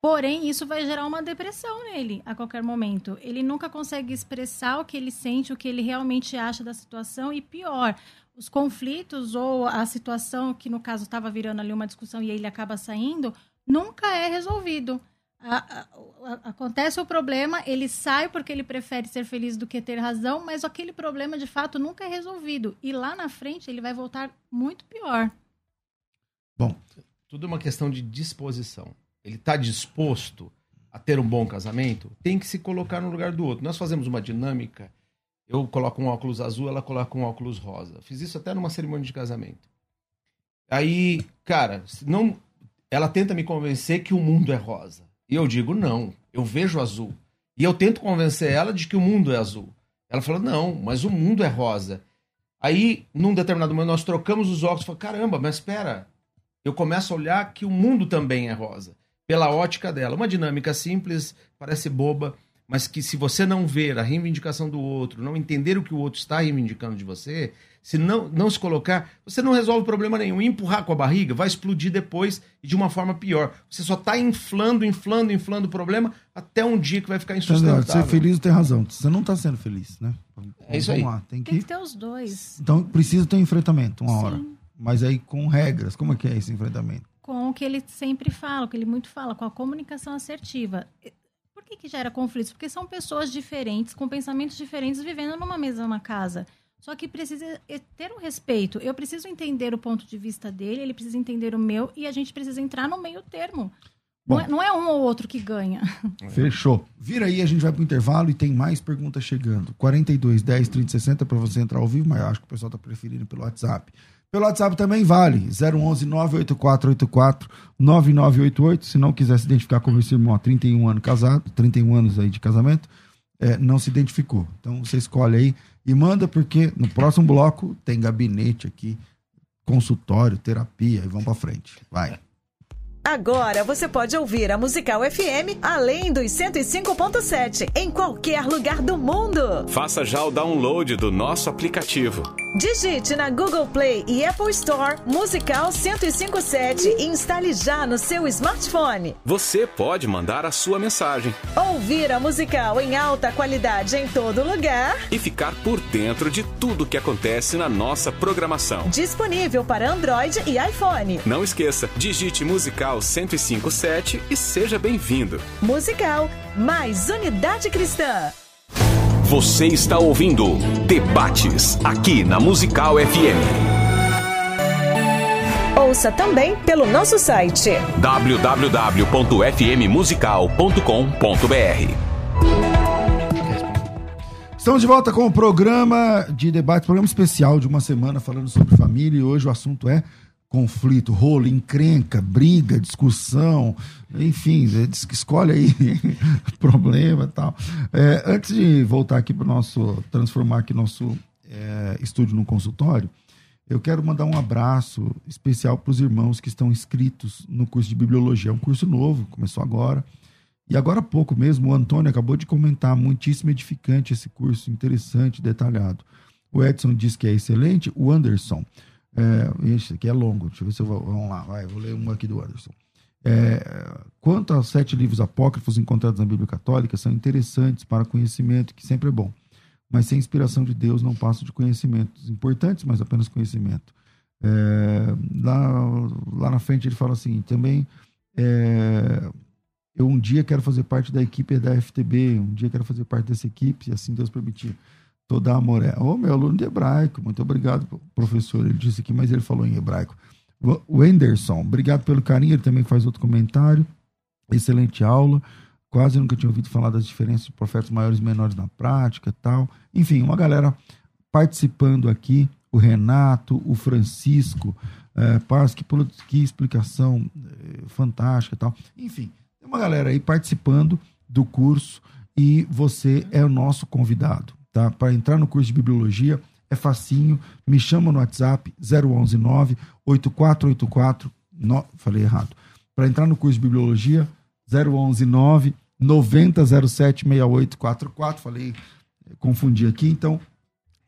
Porém, isso vai gerar uma depressão nele a qualquer momento. Ele nunca consegue expressar o que ele sente, o que ele realmente acha da situação e pior, os conflitos ou a situação que no caso estava virando ali uma discussão e ele acaba saindo, nunca é resolvido. A, a, a, acontece o problema, ele sai porque ele prefere ser feliz do que ter razão, mas aquele problema de fato nunca é resolvido. E lá na frente ele vai voltar muito pior. Bom, tudo é uma questão de disposição ele está disposto a ter um bom casamento, tem que se colocar no lugar do outro. Nós fazemos uma dinâmica. Eu coloco um óculos azul, ela coloca um óculos rosa. Fiz isso até numa cerimônia de casamento. Aí, cara, não, ela tenta me convencer que o mundo é rosa. E eu digo, não, eu vejo azul. E eu tento convencer ela de que o mundo é azul. Ela falou, não, mas o mundo é rosa. Aí, num determinado momento, nós trocamos os óculos e falei, caramba, mas espera. Eu começo a olhar que o mundo também é rosa pela ótica dela. Uma dinâmica simples, parece boba, mas que se você não ver a reivindicação do outro, não entender o que o outro está reivindicando de você, se não, não se colocar, você não resolve problema nenhum. Empurrar com a barriga vai explodir depois e de uma forma pior. Você só está inflando, inflando, inflando o problema até um dia que vai ficar insustentável. Ser feliz tem razão. Você não está sendo feliz, né? É isso aí. Lá, tem, que... tem que ter os dois. Então precisa ter um enfrentamento, uma Sim. hora. Mas aí com regras. Como é que é esse enfrentamento? com o que ele sempre fala, o que ele muito fala, com a comunicação assertiva. Que, que gera conflitos? Porque são pessoas diferentes, com pensamentos diferentes, vivendo numa mesma casa. Só que precisa ter um respeito. Eu preciso entender o ponto de vista dele, ele precisa entender o meu, e a gente precisa entrar no meio termo. Bom, não, é, não, é, um ou outro que ganha. [LAUGHS] Fechou. Vira aí, a gente vai pro intervalo e tem mais perguntas chegando. 42 10 30 60 para você entrar ao vivo, mas eu acho que o pessoal tá preferindo pelo WhatsApp. Pelo WhatsApp também vale. 011 98484 9988. Se não quiser se identificar como esse irmão há 31 anos casado, 31 anos aí de casamento, é, não se identificou. Então você escolhe aí e manda, porque no próximo bloco tem gabinete aqui, consultório, terapia e vamos para frente. Vai. Agora você pode ouvir a Musical FM além dos 105.7 em qualquer lugar do mundo. Faça já o download do nosso aplicativo. Digite na Google Play e Apple Store Musical 1057 e instale já no seu smartphone. Você pode mandar a sua mensagem. Ouvir a Musical em alta qualidade em todo lugar. E ficar por dentro de tudo que acontece na nossa programação. Disponível para Android e iPhone. Não esqueça, digite Musical 1057 e seja bem-vindo. Musical, mais unidade cristã. Você está ouvindo Debates aqui na Musical FM. Ouça também pelo nosso site www.fmmusical.com.br. Estamos de volta com o programa de debate, programa especial de uma semana falando sobre família e hoje o assunto é conflito, rolo, encrenca, briga, discussão, enfim, escolhe aí [LAUGHS] problema e tal. É, antes de voltar aqui para o nosso, transformar aqui nosso é, estúdio num consultório, eu quero mandar um abraço especial para os irmãos que estão inscritos no curso de Bibliologia. É um curso novo, começou agora. E agora há pouco mesmo, o Antônio acabou de comentar, muitíssimo edificante esse curso, interessante, detalhado. O Edson diz que é excelente, o Anderson é, esse aqui é longo, deixa eu ver se eu vou. Vamos lá, vai, vou ler um aqui do Anderson. É, quanto aos sete livros apócrifos encontrados na Bíblia Católica, são interessantes para conhecimento, que sempre é bom. Mas sem inspiração de Deus não passo de conhecimentos importantes, mas apenas conhecimento. É, lá, lá na frente ele fala assim: também é, eu um dia quero fazer parte da equipe da FTB, um dia quero fazer parte dessa equipe, se assim Deus permitir toda a Moré. Ô, oh, meu aluno de hebraico, muito obrigado, professor. Ele disse aqui, mas ele falou em hebraico. O Anderson, obrigado pelo carinho. Ele também faz outro comentário. Excelente aula. Quase nunca tinha ouvido falar das diferenças de profetas maiores e menores na prática tal. Enfim, uma galera participando aqui. O Renato, o Francisco, é, Paz, que, que explicação é, fantástica tal. Enfim, tem uma galera aí participando do curso e você é o nosso convidado, tá? Para entrar no curso de bibliologia é facinho, me chama no WhatsApp 011 9 8484 no, falei errado. Para entrar no curso de bibliologia 011 9 9007 6844, falei, confundi aqui, então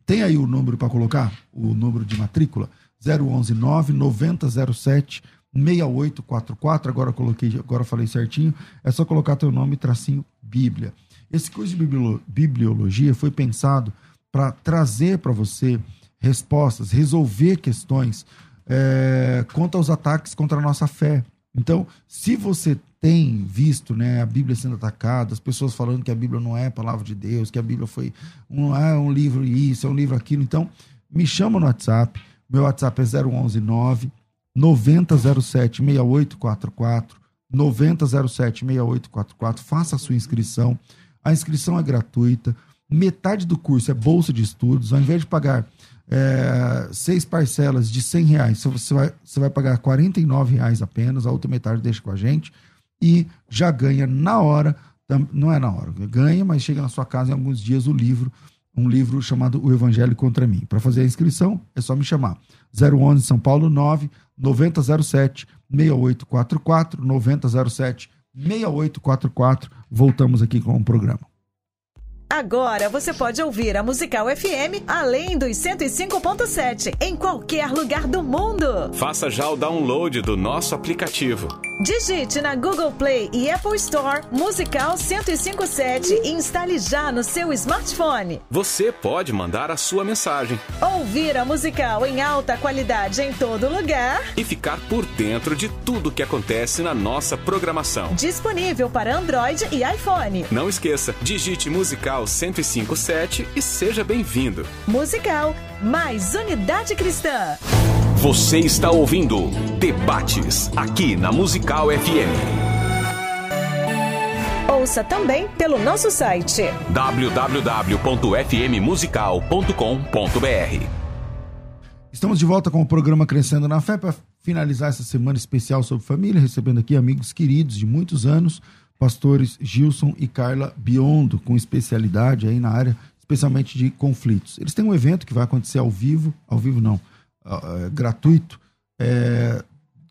tem aí o número para colocar, o número de matrícula 011 9 9007 6844, agora coloquei, agora falei certinho, é só colocar teu nome tracinho Bíblia. Esse curso de bibliologia foi pensado para trazer para você respostas, resolver questões é, quanto aos ataques contra a nossa fé. Então, se você tem visto né, a Bíblia sendo atacada, as pessoas falando que a Bíblia não é a palavra de Deus, que a Bíblia foi um, ah, um livro isso, é um livro aquilo, então me chama no WhatsApp. Meu WhatsApp é 011 9 9007 6844 9007 6844. Faça a sua inscrição. A inscrição é gratuita. Metade do curso é bolsa de estudos. Ao invés de pagar é, seis parcelas de 100 reais, você vai, você vai pagar 49 reais apenas. A outra metade deixa com a gente. E já ganha na hora. Não é na hora, ganha, mas chega na sua casa em alguns dias o livro um livro chamado O Evangelho contra mim. Para fazer a inscrição, é só me chamar. 011 São Paulo 9 9007 6844 9007 6844. Voltamos aqui com o programa. Agora você pode ouvir a Musical FM além dos 105.7 em qualquer lugar do mundo. Faça já o download do nosso aplicativo. Digite na Google Play e Apple Store Musical 1057 e instale já no seu smartphone. Você pode mandar a sua mensagem. Ouvir a Musical em alta qualidade em todo lugar. E ficar por dentro de tudo que acontece na nossa programação. Disponível para Android e iPhone. Não esqueça, digite Musical 1057 e seja bem-vindo. Musical, mais unidade cristã. Você está ouvindo Debates aqui na Musical FM. Ouça também pelo nosso site www.fmmusical.com.br. Estamos de volta com o programa Crescendo na Fé para finalizar essa semana especial sobre família, recebendo aqui amigos queridos de muitos anos, pastores Gilson e Carla Biondo, com especialidade aí na área, especialmente de conflitos. Eles têm um evento que vai acontecer ao vivo, ao vivo não, uh, gratuito, é,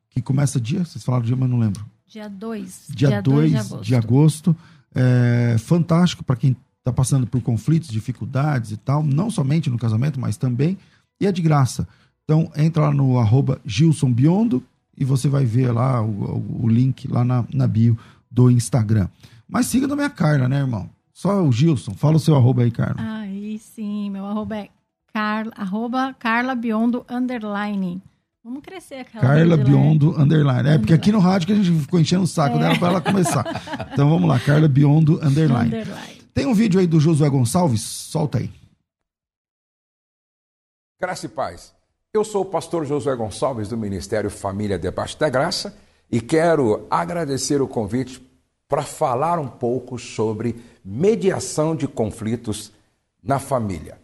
que começa dia, vocês falaram dia, mas não lembro. Dia 2. Dia 2 de agosto. De agosto é, fantástico para quem está passando por conflitos, dificuldades e tal, não somente no casamento, mas também, e é de graça. Então, entra lá no arroba Gilson Biondo e você vai ver lá o, o, o link lá na, na bio do Instagram. Mas siga também a Carla, né, irmão? Só o Gilson. Fala o seu arroba aí, Carla. Aí sim, meu arroba é Carla, arroba Carla Biondo underline. Vamos crescer aquela Carla Biondo underline. É, porque aqui no rádio que a gente ficou enchendo o saco é. dela para ela começar. [LAUGHS] Então vamos lá, Carla Biondo underline. underline. Tem um vídeo aí do Josué Gonçalves? Solta aí. Graça e paz. Eu sou o pastor Josué Gonçalves do Ministério Família Debaixo da Graça e quero agradecer o convite para falar um pouco sobre mediação de conflitos na família.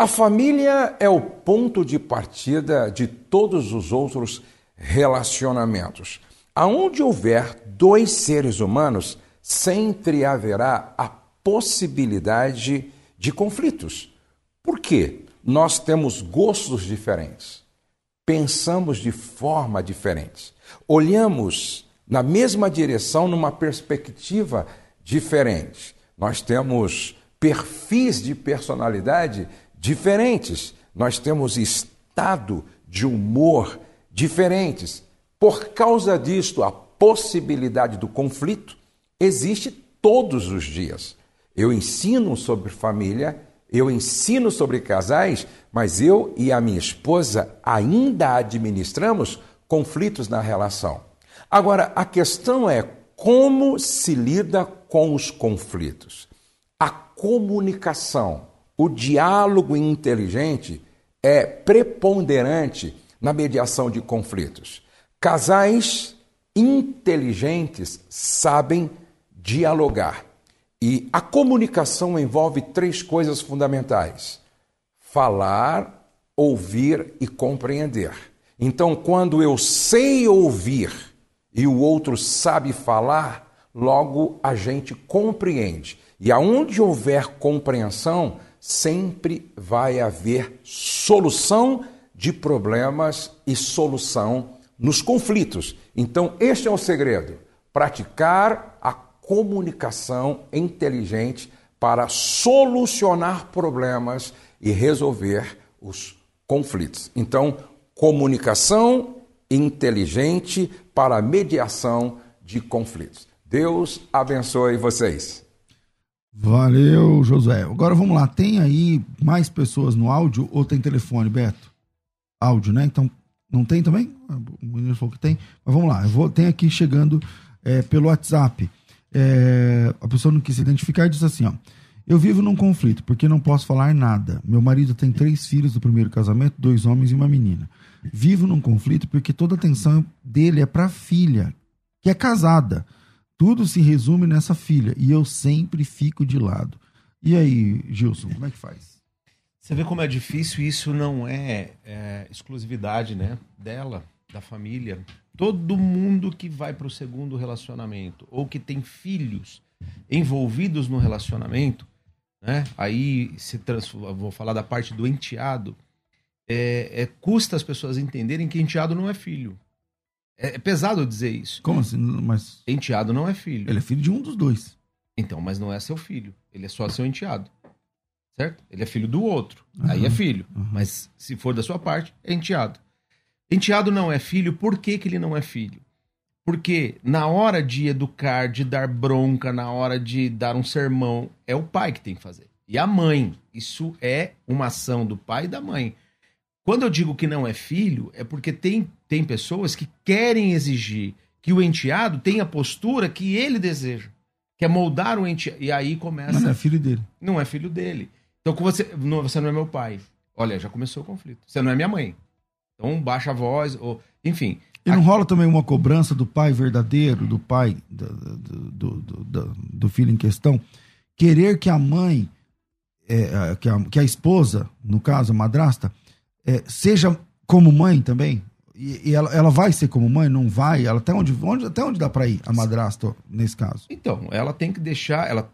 A família é o ponto de partida de todos os outros relacionamentos. Aonde houver dois seres humanos, sempre haverá a possibilidade de conflitos. Por quê? Nós temos gostos diferentes, pensamos de forma diferente, olhamos na mesma direção numa perspectiva diferente. Nós temos perfis de personalidade diferentes, nós temos estado de humor diferentes. Por causa disto, a possibilidade do conflito existe todos os dias. Eu ensino sobre família, eu ensino sobre casais, mas eu e a minha esposa ainda administramos conflitos na relação. Agora, a questão é como se lida com os conflitos. A comunicação o diálogo inteligente é preponderante na mediação de conflitos. Casais inteligentes sabem dialogar. E a comunicação envolve três coisas fundamentais: falar, ouvir e compreender. Então, quando eu sei ouvir e o outro sabe falar, logo a gente compreende. E aonde houver compreensão, sempre vai haver solução de problemas e solução nos conflitos. Então, este é o segredo: praticar a comunicação inteligente para solucionar problemas e resolver os conflitos. Então, comunicação inteligente para mediação de conflitos. Deus abençoe vocês. Valeu, Josué. Agora vamos lá. Tem aí mais pessoas no áudio ou tem telefone, Beto? Áudio, né? Então, não tem também? O menino falou que tem. Mas vamos lá. Eu vou, tem aqui chegando é, pelo WhatsApp. É, a pessoa não quis se identificar e disse assim: ó. Eu vivo num conflito porque não posso falar nada. Meu marido tem três filhos do primeiro casamento, dois homens e uma menina. Vivo num conflito porque toda a atenção dele é para a filha, que é casada. Tudo se resume nessa filha e eu sempre fico de lado. E aí, Gilson, como é que faz? Você vê como é difícil, isso não é, é exclusividade né, dela, da família. Todo mundo que vai para o segundo relacionamento ou que tem filhos envolvidos no relacionamento né? Aí se transforma, vou falar da parte do enteado. É, é, custa as pessoas entenderem que enteado não é filho. É, é, pesado dizer isso. Como assim? Mas enteado não é filho. Ele é filho de um dos dois. Então, mas não é seu filho. Ele é só seu enteado. Certo? Ele é filho do outro. Uhum. Aí é filho. Uhum. Mas se for da sua parte, é enteado. Enteado não é filho, por que, que ele não é filho? Porque na hora de educar, de dar bronca, na hora de dar um sermão, é o pai que tem que fazer. E a mãe. Isso é uma ação do pai e da mãe. Quando eu digo que não é filho, é porque tem, tem pessoas que querem exigir que o enteado tenha a postura que ele deseja. Que é moldar o enteado. E aí começa. Não é filho dele. Não é filho dele. Então você não, você não é meu pai. Olha, já começou o conflito. Você não é minha mãe. Então baixa a voz, ou enfim. E não rola também uma cobrança do pai verdadeiro, do pai do, do, do, filho em questão, querer que a mãe, é, que, a, que a esposa, no caso a madrasta, é, seja como mãe também? E, e ela, ela vai ser como mãe? Não vai? Ela até onde, onde, até onde dá para ir, a madrasta, nesse caso? Então, ela tem que deixar. ela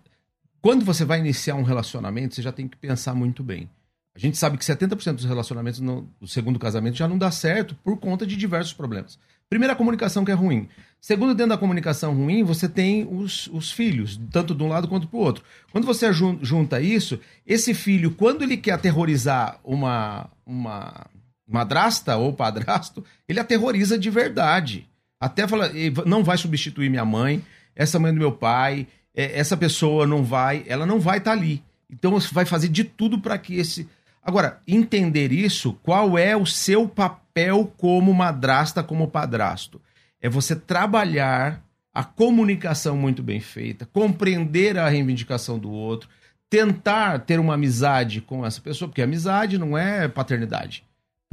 Quando você vai iniciar um relacionamento, você já tem que pensar muito bem. A gente sabe que 70% dos relacionamentos no, no segundo casamento já não dá certo por conta de diversos problemas. Primeiro, a comunicação que é ruim. Segundo, dentro da comunicação ruim, você tem os, os filhos, tanto de um lado quanto para o outro. Quando você junta isso, esse filho, quando ele quer aterrorizar uma, uma madrasta ou padrasto, ele aterroriza de verdade. Até fala, não vai substituir minha mãe, essa mãe do meu pai, é, essa pessoa não vai, ela não vai estar tá ali. Então você vai fazer de tudo para que esse Agora, entender isso, qual é o seu papel como madrasta, como padrasto? É você trabalhar a comunicação muito bem feita, compreender a reivindicação do outro, tentar ter uma amizade com essa pessoa, porque amizade não é paternidade.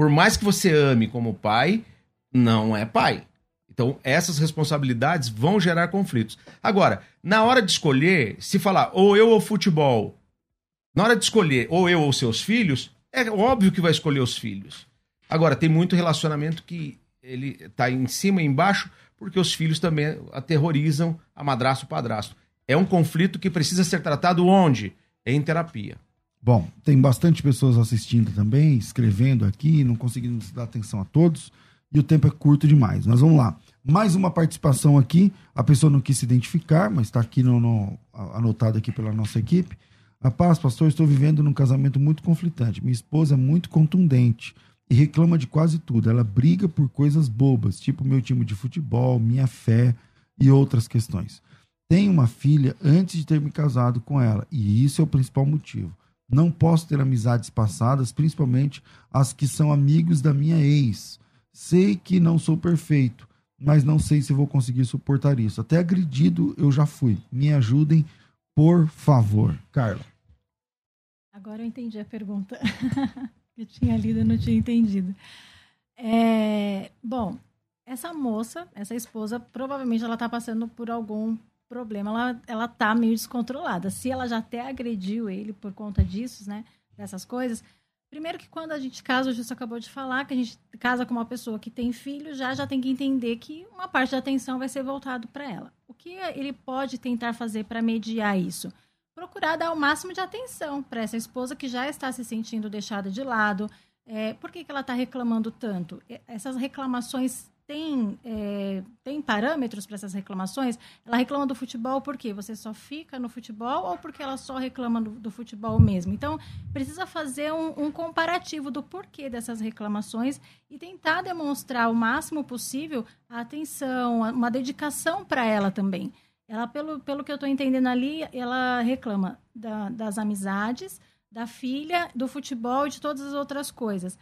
Por mais que você ame como pai, não é pai. Então, essas responsabilidades vão gerar conflitos. Agora, na hora de escolher, se falar ou eu ou futebol, na hora de escolher ou eu ou seus filhos, é óbvio que vai escolher os filhos. Agora, tem muito relacionamento que ele tá em cima e embaixo, porque os filhos também aterrorizam a madrasta e o padrasto. É um conflito que precisa ser tratado onde? Em terapia. Bom, tem bastante pessoas assistindo também, escrevendo aqui, não conseguimos dar atenção a todos, e o tempo é curto demais. Mas vamos lá. Mais uma participação aqui, a pessoa não quis se identificar, mas está aqui no, no, anotado aqui pela nossa equipe. A paz, pastor, estou vivendo num casamento muito conflitante. Minha esposa é muito contundente e reclama de quase tudo. Ela briga por coisas bobas, tipo meu time de futebol, minha fé e outras questões. Tenho uma filha antes de ter me casado com ela, e isso é o principal motivo. Não posso ter amizades passadas, principalmente as que são amigos da minha ex. Sei que não sou perfeito, mas não sei se vou conseguir suportar isso. Até agredido eu já fui. Me ajudem, por favor. Carla. Agora eu entendi a pergunta. [LAUGHS] eu tinha lido e não tinha entendido. É, bom, essa moça, essa esposa, provavelmente ela está passando por algum problema. Ela, ela tá meio descontrolada. Se ela já até agrediu ele por conta disso, né? Dessas coisas. Primeiro que quando a gente casa, o Justo acabou de falar, que a gente casa com uma pessoa que tem filho, já já tem que entender que uma parte da atenção vai ser voltado para ela. O que ele pode tentar fazer para mediar isso? Procurar dar o máximo de atenção para essa esposa que já está se sentindo deixada de lado. É, por que, que ela está reclamando tanto? Essas reclamações tem, é, tem parâmetros para essas reclamações? Ela reclama do futebol por quê? Você só fica no futebol ou porque ela só reclama do, do futebol mesmo? Então, precisa fazer um, um, comparativo do porquê dessas reclamações e tentar demonstrar o máximo possível a atenção, uma dedicação para ela também. Ela, pelo, pelo que eu estou entendendo ali, ela reclama da, das amizades, da filha, do futebol e de todas as outras coisas.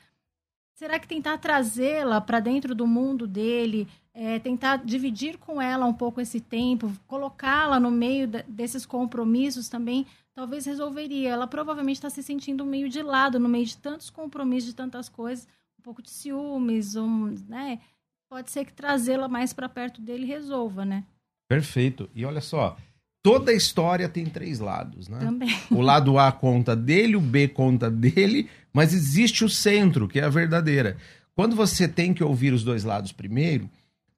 Será que tentar trazê-la para dentro do mundo dele, é, tentar dividir com ela um pouco esse tempo, colocá-la no meio desses compromissos também, talvez resolveria. Ela provavelmente está se sentindo meio de lado, no meio de tantos compromissos, de tantas coisas, um pouco de ciúmes, um, né? Pode ser que trazê-la mais para perto dele resolva, né? Perfeito. E olha só, toda história tem três lados, né? Também. O lado A conta dele, o B conta dele mas existe o centro, que é a verdadeira. Quando você tem que ouvir os dois lados primeiro,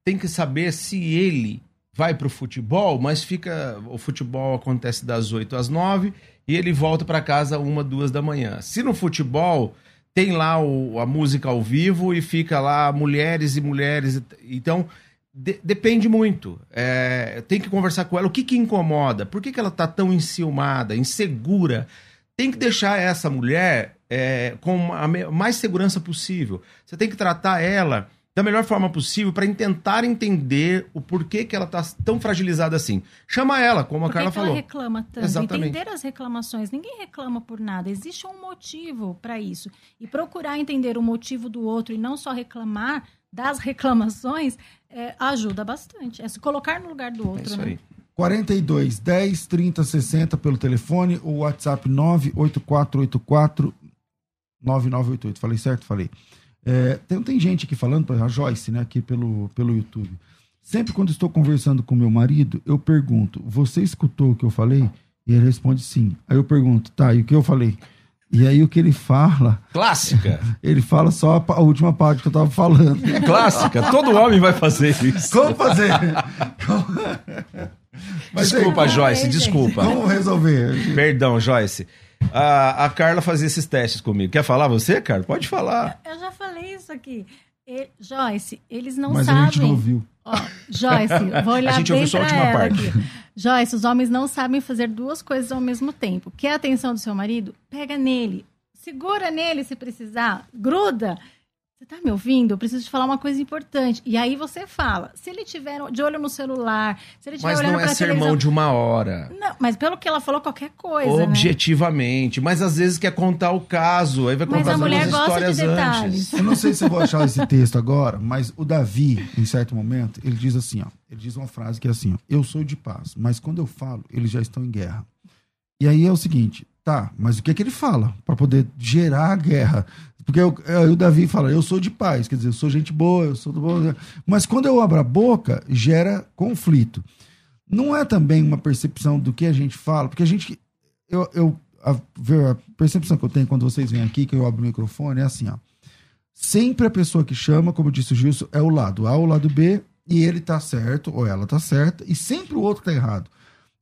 tem que saber se ele vai para o futebol, mas fica. O futebol acontece das 8 às 9 e ele volta para casa uma, duas da manhã. Se no futebol tem lá o, a música ao vivo e fica lá mulheres e mulheres. Então, de, depende muito. É, tem que conversar com ela. O que, que incomoda? Por que, que ela está tão enciumada, insegura? Tem que deixar essa mulher é, com a mais segurança possível. Você tem que tratar ela da melhor forma possível para tentar entender o porquê que ela está tão fragilizada assim. Chama ela, como a Carla que falou. ela reclama tanto? Exatamente. Entender as reclamações. Ninguém reclama por nada. Existe um motivo para isso. E procurar entender o motivo do outro e não só reclamar das reclamações é, ajuda bastante. É se colocar no lugar do outro. É isso né? aí. 42 10 30 60 pelo telefone, o WhatsApp 98484 9988. Falei certo? Falei. É, tem, tem gente aqui falando, a Joyce, né, aqui pelo, pelo YouTube. Sempre quando estou conversando com meu marido, eu pergunto: Você escutou o que eu falei? E ele responde sim. Aí eu pergunto: Tá, e o que eu falei? E aí o que ele fala. Clássica! [LAUGHS] Ele fala só a, a última parte que eu tava falando. [LAUGHS] Clássica! Todo homem vai fazer isso. Como fazer? [LAUGHS] Mas desculpa, aí, Joyce, desculpa. Vamos resolver. Perdão, Joyce. A, a Carla fazia esses testes comigo. Quer falar você, Carla? Pode falar. Eu, eu já falei isso aqui. E, Joyce, eles não Mas sabem. a gente não ouviu. Ó, Joyce, vou olhar A gente bem ouviu só a última parte. aqui. Joyce, os homens não sabem fazer duas coisas ao mesmo tempo. Quer a atenção do seu marido? Pega nele. Segura nele se precisar. Gruda. Você tá me ouvindo? Eu preciso te falar uma coisa importante. E aí você fala. Se ele tiver de olho no celular, se ele estiver Mas olhando não é pra sermão televisão... de uma hora. Não, mas pelo que ela falou, qualquer coisa, né? Objetivamente. Mas às vezes quer contar o caso. Aí vai Mas contar a mulher as gosta de histórias detalhes. antes. Eu não sei se eu vou achar esse texto agora, mas o Davi, em certo momento, ele diz assim, ó. Ele diz uma frase que é assim, ó. Eu sou de paz, mas quando eu falo, eles já estão em guerra. E aí é o seguinte, tá, mas o que é que ele fala para poder gerar a guerra? Porque eu, aí o Davi fala, eu sou de paz, quer dizer, eu sou gente boa, eu sou do bom. Mas quando eu abro a boca, gera conflito. Não é também uma percepção do que a gente fala, porque a gente. Eu, eu, a, a percepção que eu tenho quando vocês vêm aqui, que eu abro o microfone, é assim, ó. Sempre a pessoa que chama, como disse o Gilson, é o lado A o lado B, e ele tá certo, ou ela tá certa, e sempre o outro tá errado.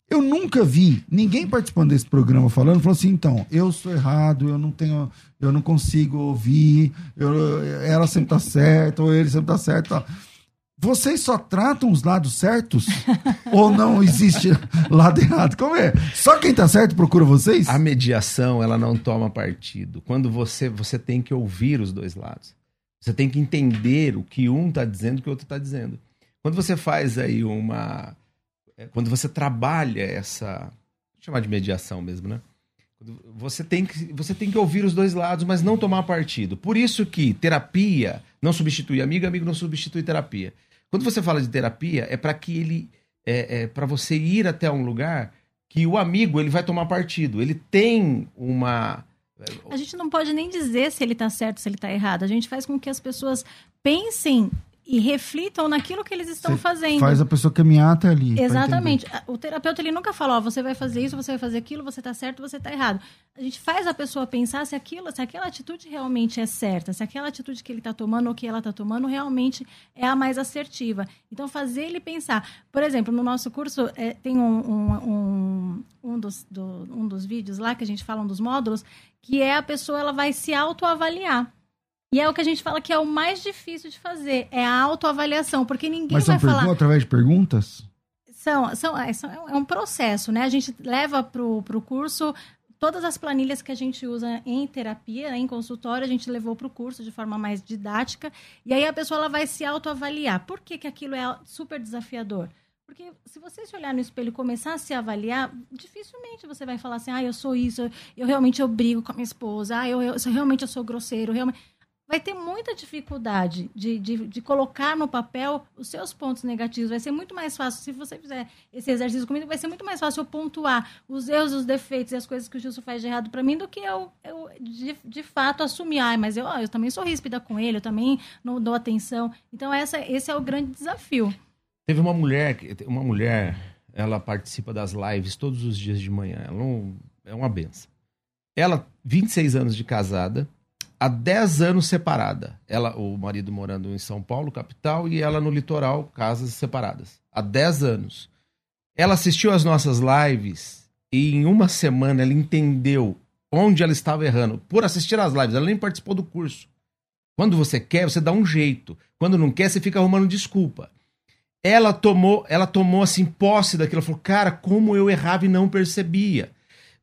Eu nunca vi ninguém participando desse programa falando, falou assim, então, eu sou errado, eu não tenho, eu não consigo ouvir, eu, ela sempre tá certa, ou ele sempre tá certo. Vocês só tratam os lados certos? [LAUGHS] ou não existe lado errado? Como é? Só quem tá certo procura vocês? A mediação, ela não toma partido. Quando você, você tem que ouvir os dois lados. Você tem que entender o que um tá dizendo e o que o outro tá dizendo. Quando você faz aí uma quando você trabalha essa, chamar de mediação mesmo, né? Você tem, que, você tem que ouvir os dois lados, mas não tomar partido. Por isso que terapia não substitui amigo, amigo não substitui terapia. Quando você fala de terapia, é para que ele. É, é para você ir até um lugar que o amigo ele vai tomar partido. Ele tem uma. A gente não pode nem dizer se ele tá certo, se ele tá errado. A gente faz com que as pessoas pensem e reflitam naquilo que eles estão Você fazendo. Faz a pessoa caminhar até ali. Exatamente. O terapeuta ele nunca fala, ó, você vai fazer isso, você vai fazer aquilo, você tá certo, você tá errado. A gente faz a pessoa pensar se aquilo, se aquela atitude realmente é certa, se aquela atitude que ele tá tomando ou que ela tá tomando realmente é a mais assertiva. Então fazer ele pensar. Por exemplo, no nosso curso é, tem um, um, um, um dos, do- um dos vídeos lá que a gente fala um dos módulos, que é a pessoa ela vai se autoavaliar. E é o que a gente fala que é o mais difícil de fazer, é a autoavaliação, porque ninguém Mas são vai falar. perguntas através de perguntas? São, são, é, são- é um processo, né? A gente leva para o curso todas as planilhas que a gente usa em terapia, né, em consultório, a gente levou para o curso de forma mais didática. E aí a pessoa ela vai se autoavaliar. Por que, que aquilo é super desafiador? Porque se você se olhar no espelho e começar a se avaliar, dificilmente você vai falar assim, ah, eu sou isso, eu realmente eu brigo com a minha esposa, ah, eu, eu, eu realmente eu sou grosseiro, realmente vai ter muita dificuldade de, de, de colocar no papel os seus pontos negativos. Vai ser muito mais fácil, se você fizer esse exercício comigo, vai ser muito mais fácil eu pontuar os erros, os defeitos e as coisas que o Gilson faz de errado para mim do que eu, eu de, de fato, assumir. Ah, mas eu, eu também sou ríspida com ele, eu também não dou atenção. Então, essa, esse é o grande desafio. Teve uma mulher, uma mulher, ela participa das lives todos os dias de manhã. Ela não- é uma benção. Ela, 26 anos de casada, há 10 anos separada. Ela, o marido morando em São Paulo, capital, e ela no litoral, casas separadas. Há 10 anos. Ela assistiu às nossas lives e em uma semana ela entendeu onde ela estava errando. Por assistir às lives, ela nem participou do curso. Quando você quer, você dá um jeito. Quando não quer, você fica arrumando desculpa ela tomou, ela tomou assim posse daquilo, ela falou: "Cara, como eu errava e não percebia".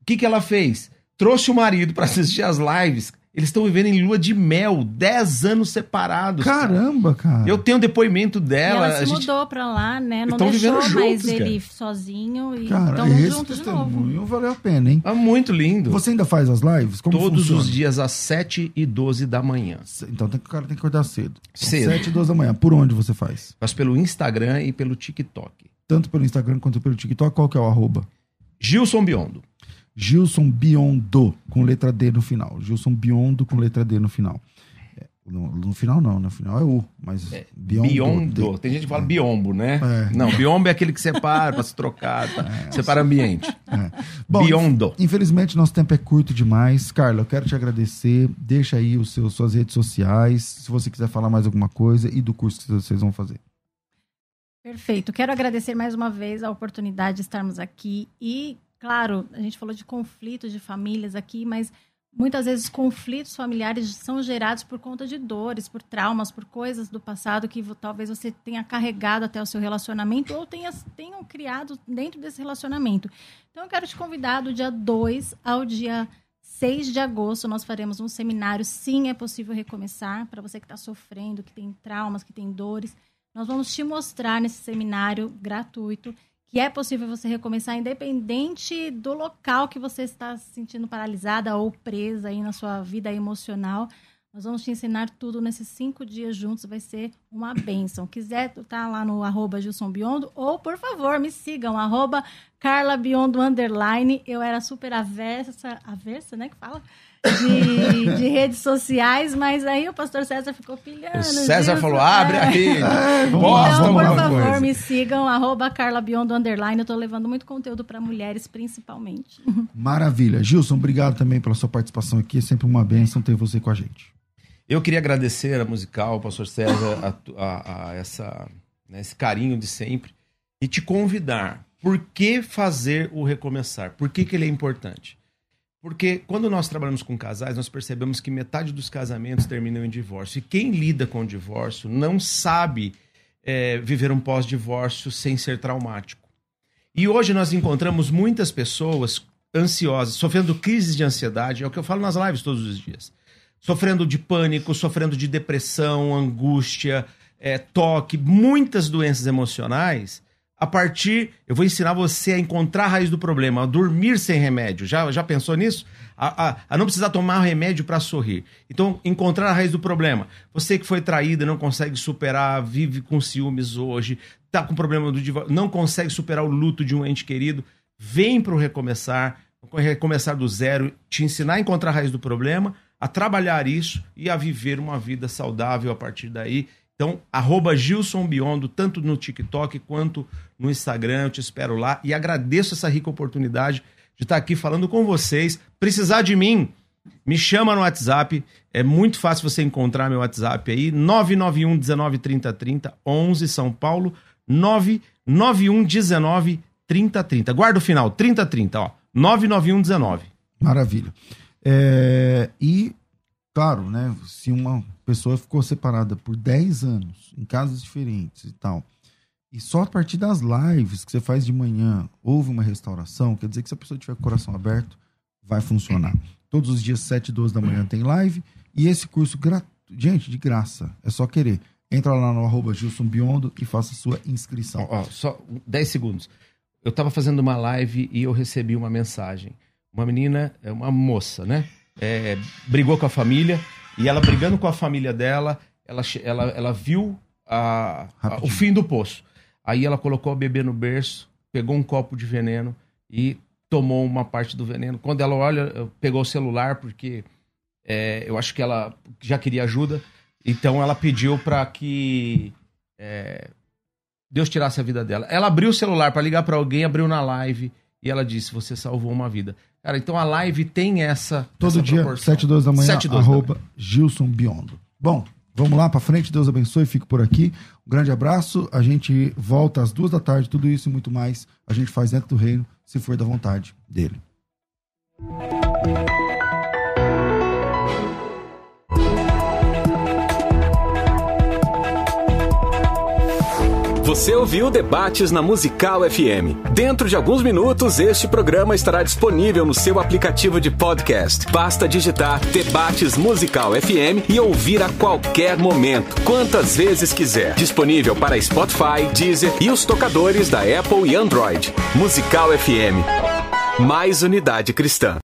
O que que ela fez? Trouxe o marido para assistir as lives. Eles estão vivendo em lua de mel, 10 anos separados. cara. Caramba, cara. Eu tenho um depoimento E dela, ela se a gente mudou pra lá, né? Não Estão deixou vivendo mais juntos, ele cara. sozinho e Cara, estão esse juntos de novo. testemunho valeu a pena, hein? é muito lindo. Você ainda faz as lives? Como Todos funciona? os dias às 7 e 12 da manhã. Então tem, que- o cara tem que acordar cedo. Cedo. 7 e 12 da manhã. Por onde você faz? Faço pelo Instagram e pelo TikTok. Tanto pelo Instagram quanto pelo TikTok. Qual que é o arroba? Gilson Biondo. Gilson Biondo, com letra D no final. Gilson Biondo com letra D no final. É, no, no final não, no final é U, mas Biondo. Biondo. Tem gente que fala biombo, né? É. Não, biombo é aquele que separa, pra se trocar, tá? [LAUGHS] separa ambiente. Bom, Biondo. Infelizmente, nosso tempo é curto demais. Carla, eu quero te agradecer. Deixa aí os seus, suas redes sociais, se você quiser falar mais alguma coisa e do curso que vocês vão fazer. Perfeito. Quero agradecer mais uma vez a oportunidade de estarmos aqui. E, claro, a gente falou de conflitos de famílias aqui, mas muitas vezes conflitos familiares são gerados por conta de dores, por traumas, por coisas do passado que talvez você tenha carregado até o seu relacionamento ou tenha, tenham criado dentro desse relacionamento. Então, eu quero te convidar do dia 2 ao dia 6 de agosto, nós faremos um seminário. Sim, é possível recomeçar. Para você que está sofrendo, que tem traumas, que tem dores. Nós vamos te mostrar nesse seminário gratuito que é possível você recomeçar independente do local que você está se sentindo paralisada ou presa aí na sua vida emocional. Nós vamos te ensinar tudo nesses cinco dias juntos, vai ser uma bênção. Quiser, tá lá no arroba Gilson Biondo, ou, por favor, me sigam, arroba Carla Biondo Underline. Eu era super aversa, aversa, né, que fala? De, de redes sociais, mas aí o pastor César ficou pilhando. O César falou: abre a rede. [LAUGHS] vamos posta Então, por favor, coisa. me sigam, arroba Carla Biondo Underline. Eu tô levando muito conteúdo para mulheres, principalmente. [LAUGHS] Maravilha. Gilson, obrigado também pela sua participação aqui. É sempre uma bênção ter você com a gente. Eu queria agradecer a musical, ao pastor César, a, a- a essa, né, esse carinho de sempre e te convidar. Por que fazer o recomeçar? Por que, que ele é importante? Porque quando nós trabalhamos com casais, nós percebemos que metade dos casamentos terminam em divórcio. E quem lida com o divórcio não sabe é, viver um pós-divórcio sem ser traumático. E hoje nós encontramos muitas pessoas ansiosas, sofrendo crises de ansiedade, é o que eu falo nas lives todos os dias. Sofrendo de pânico, sofrendo de depressão, angústia, é, toque, muitas doenças emocionais. A partir, eu vou ensinar você a encontrar a raiz do problema, a dormir sem remédio. Já, já pensou nisso? A, a, a não precisar tomar remédio para sorrir. Então, encontrar a raiz do problema. Você que foi traída, não consegue superar, vive com ciúmes hoje, tá com problema do divórcio, não consegue superar o luto de um ente querido, vem para o recomeçar, recomeçar do zero, te ensinar a encontrar a raiz do problema, a trabalhar isso e a viver uma vida saudável a partir daí Então, arroba Gilson Biondo, tanto no TikTok quanto no Instagram, eu te espero lá e agradeço essa rica oportunidade de estar aqui falando com vocês. Precisar de mim, me chama no WhatsApp, é muito fácil você encontrar meu WhatsApp aí, 991 19 30 30, 11 São Paulo, 991 19 30 30. Guarda o final, 30 30, ó, 991 19. Maravilha. É, e, claro, né, se uma pessoa ficou separada por 10 anos, em casas diferentes e tal, e só a partir das lives que você faz de manhã houve uma restauração, quer dizer que se a pessoa tiver coração aberto, vai funcionar. Todos os dias, 7 e 12 da manhã, tem live. E esse curso, gratuito, gente, de graça, é só querer. Entra lá no arroba Gilson Biondo e faça sua inscrição. Ó, só 10 segundos. Eu tava fazendo uma live e eu recebi uma mensagem. Uma menina, é uma moça, né? É, brigou com a família e ela brigando com a família dela, ela, ela, ela viu a- a- o fim do poço. Aí ela colocou o bebê no berço, pegou um copo de veneno e tomou uma parte do veneno. Quando ela olha, pegou o celular, porque é, eu acho que ela já queria ajuda. Então ela pediu para que é, Deus tirasse a vida dela. Ela abriu o celular para ligar para alguém, abriu na live e ela disse: Você salvou uma vida. Cara, então a live tem essa. Todo essa dia, proporção. 7 e 12 da manhã, 7 e 12 da arroba Gilson Biondo. Bom, vamos lá pra frente. Deus abençoe. Fico por aqui. Um grande abraço. A gente volta às duas da tarde. Tudo isso e muito mais a gente faz dentro do reino, se for da vontade dele. Você ouviu Debates na Musical FM. Dentro de alguns minutos, este programa estará disponível no seu aplicativo de podcast. Basta digitar Debates Musical FM e ouvir a qualquer momento, quantas vezes quiser. Disponível para Spotify, Deezer e os tocadores da Apple e Android. Musical FM. Mais unidade cristã.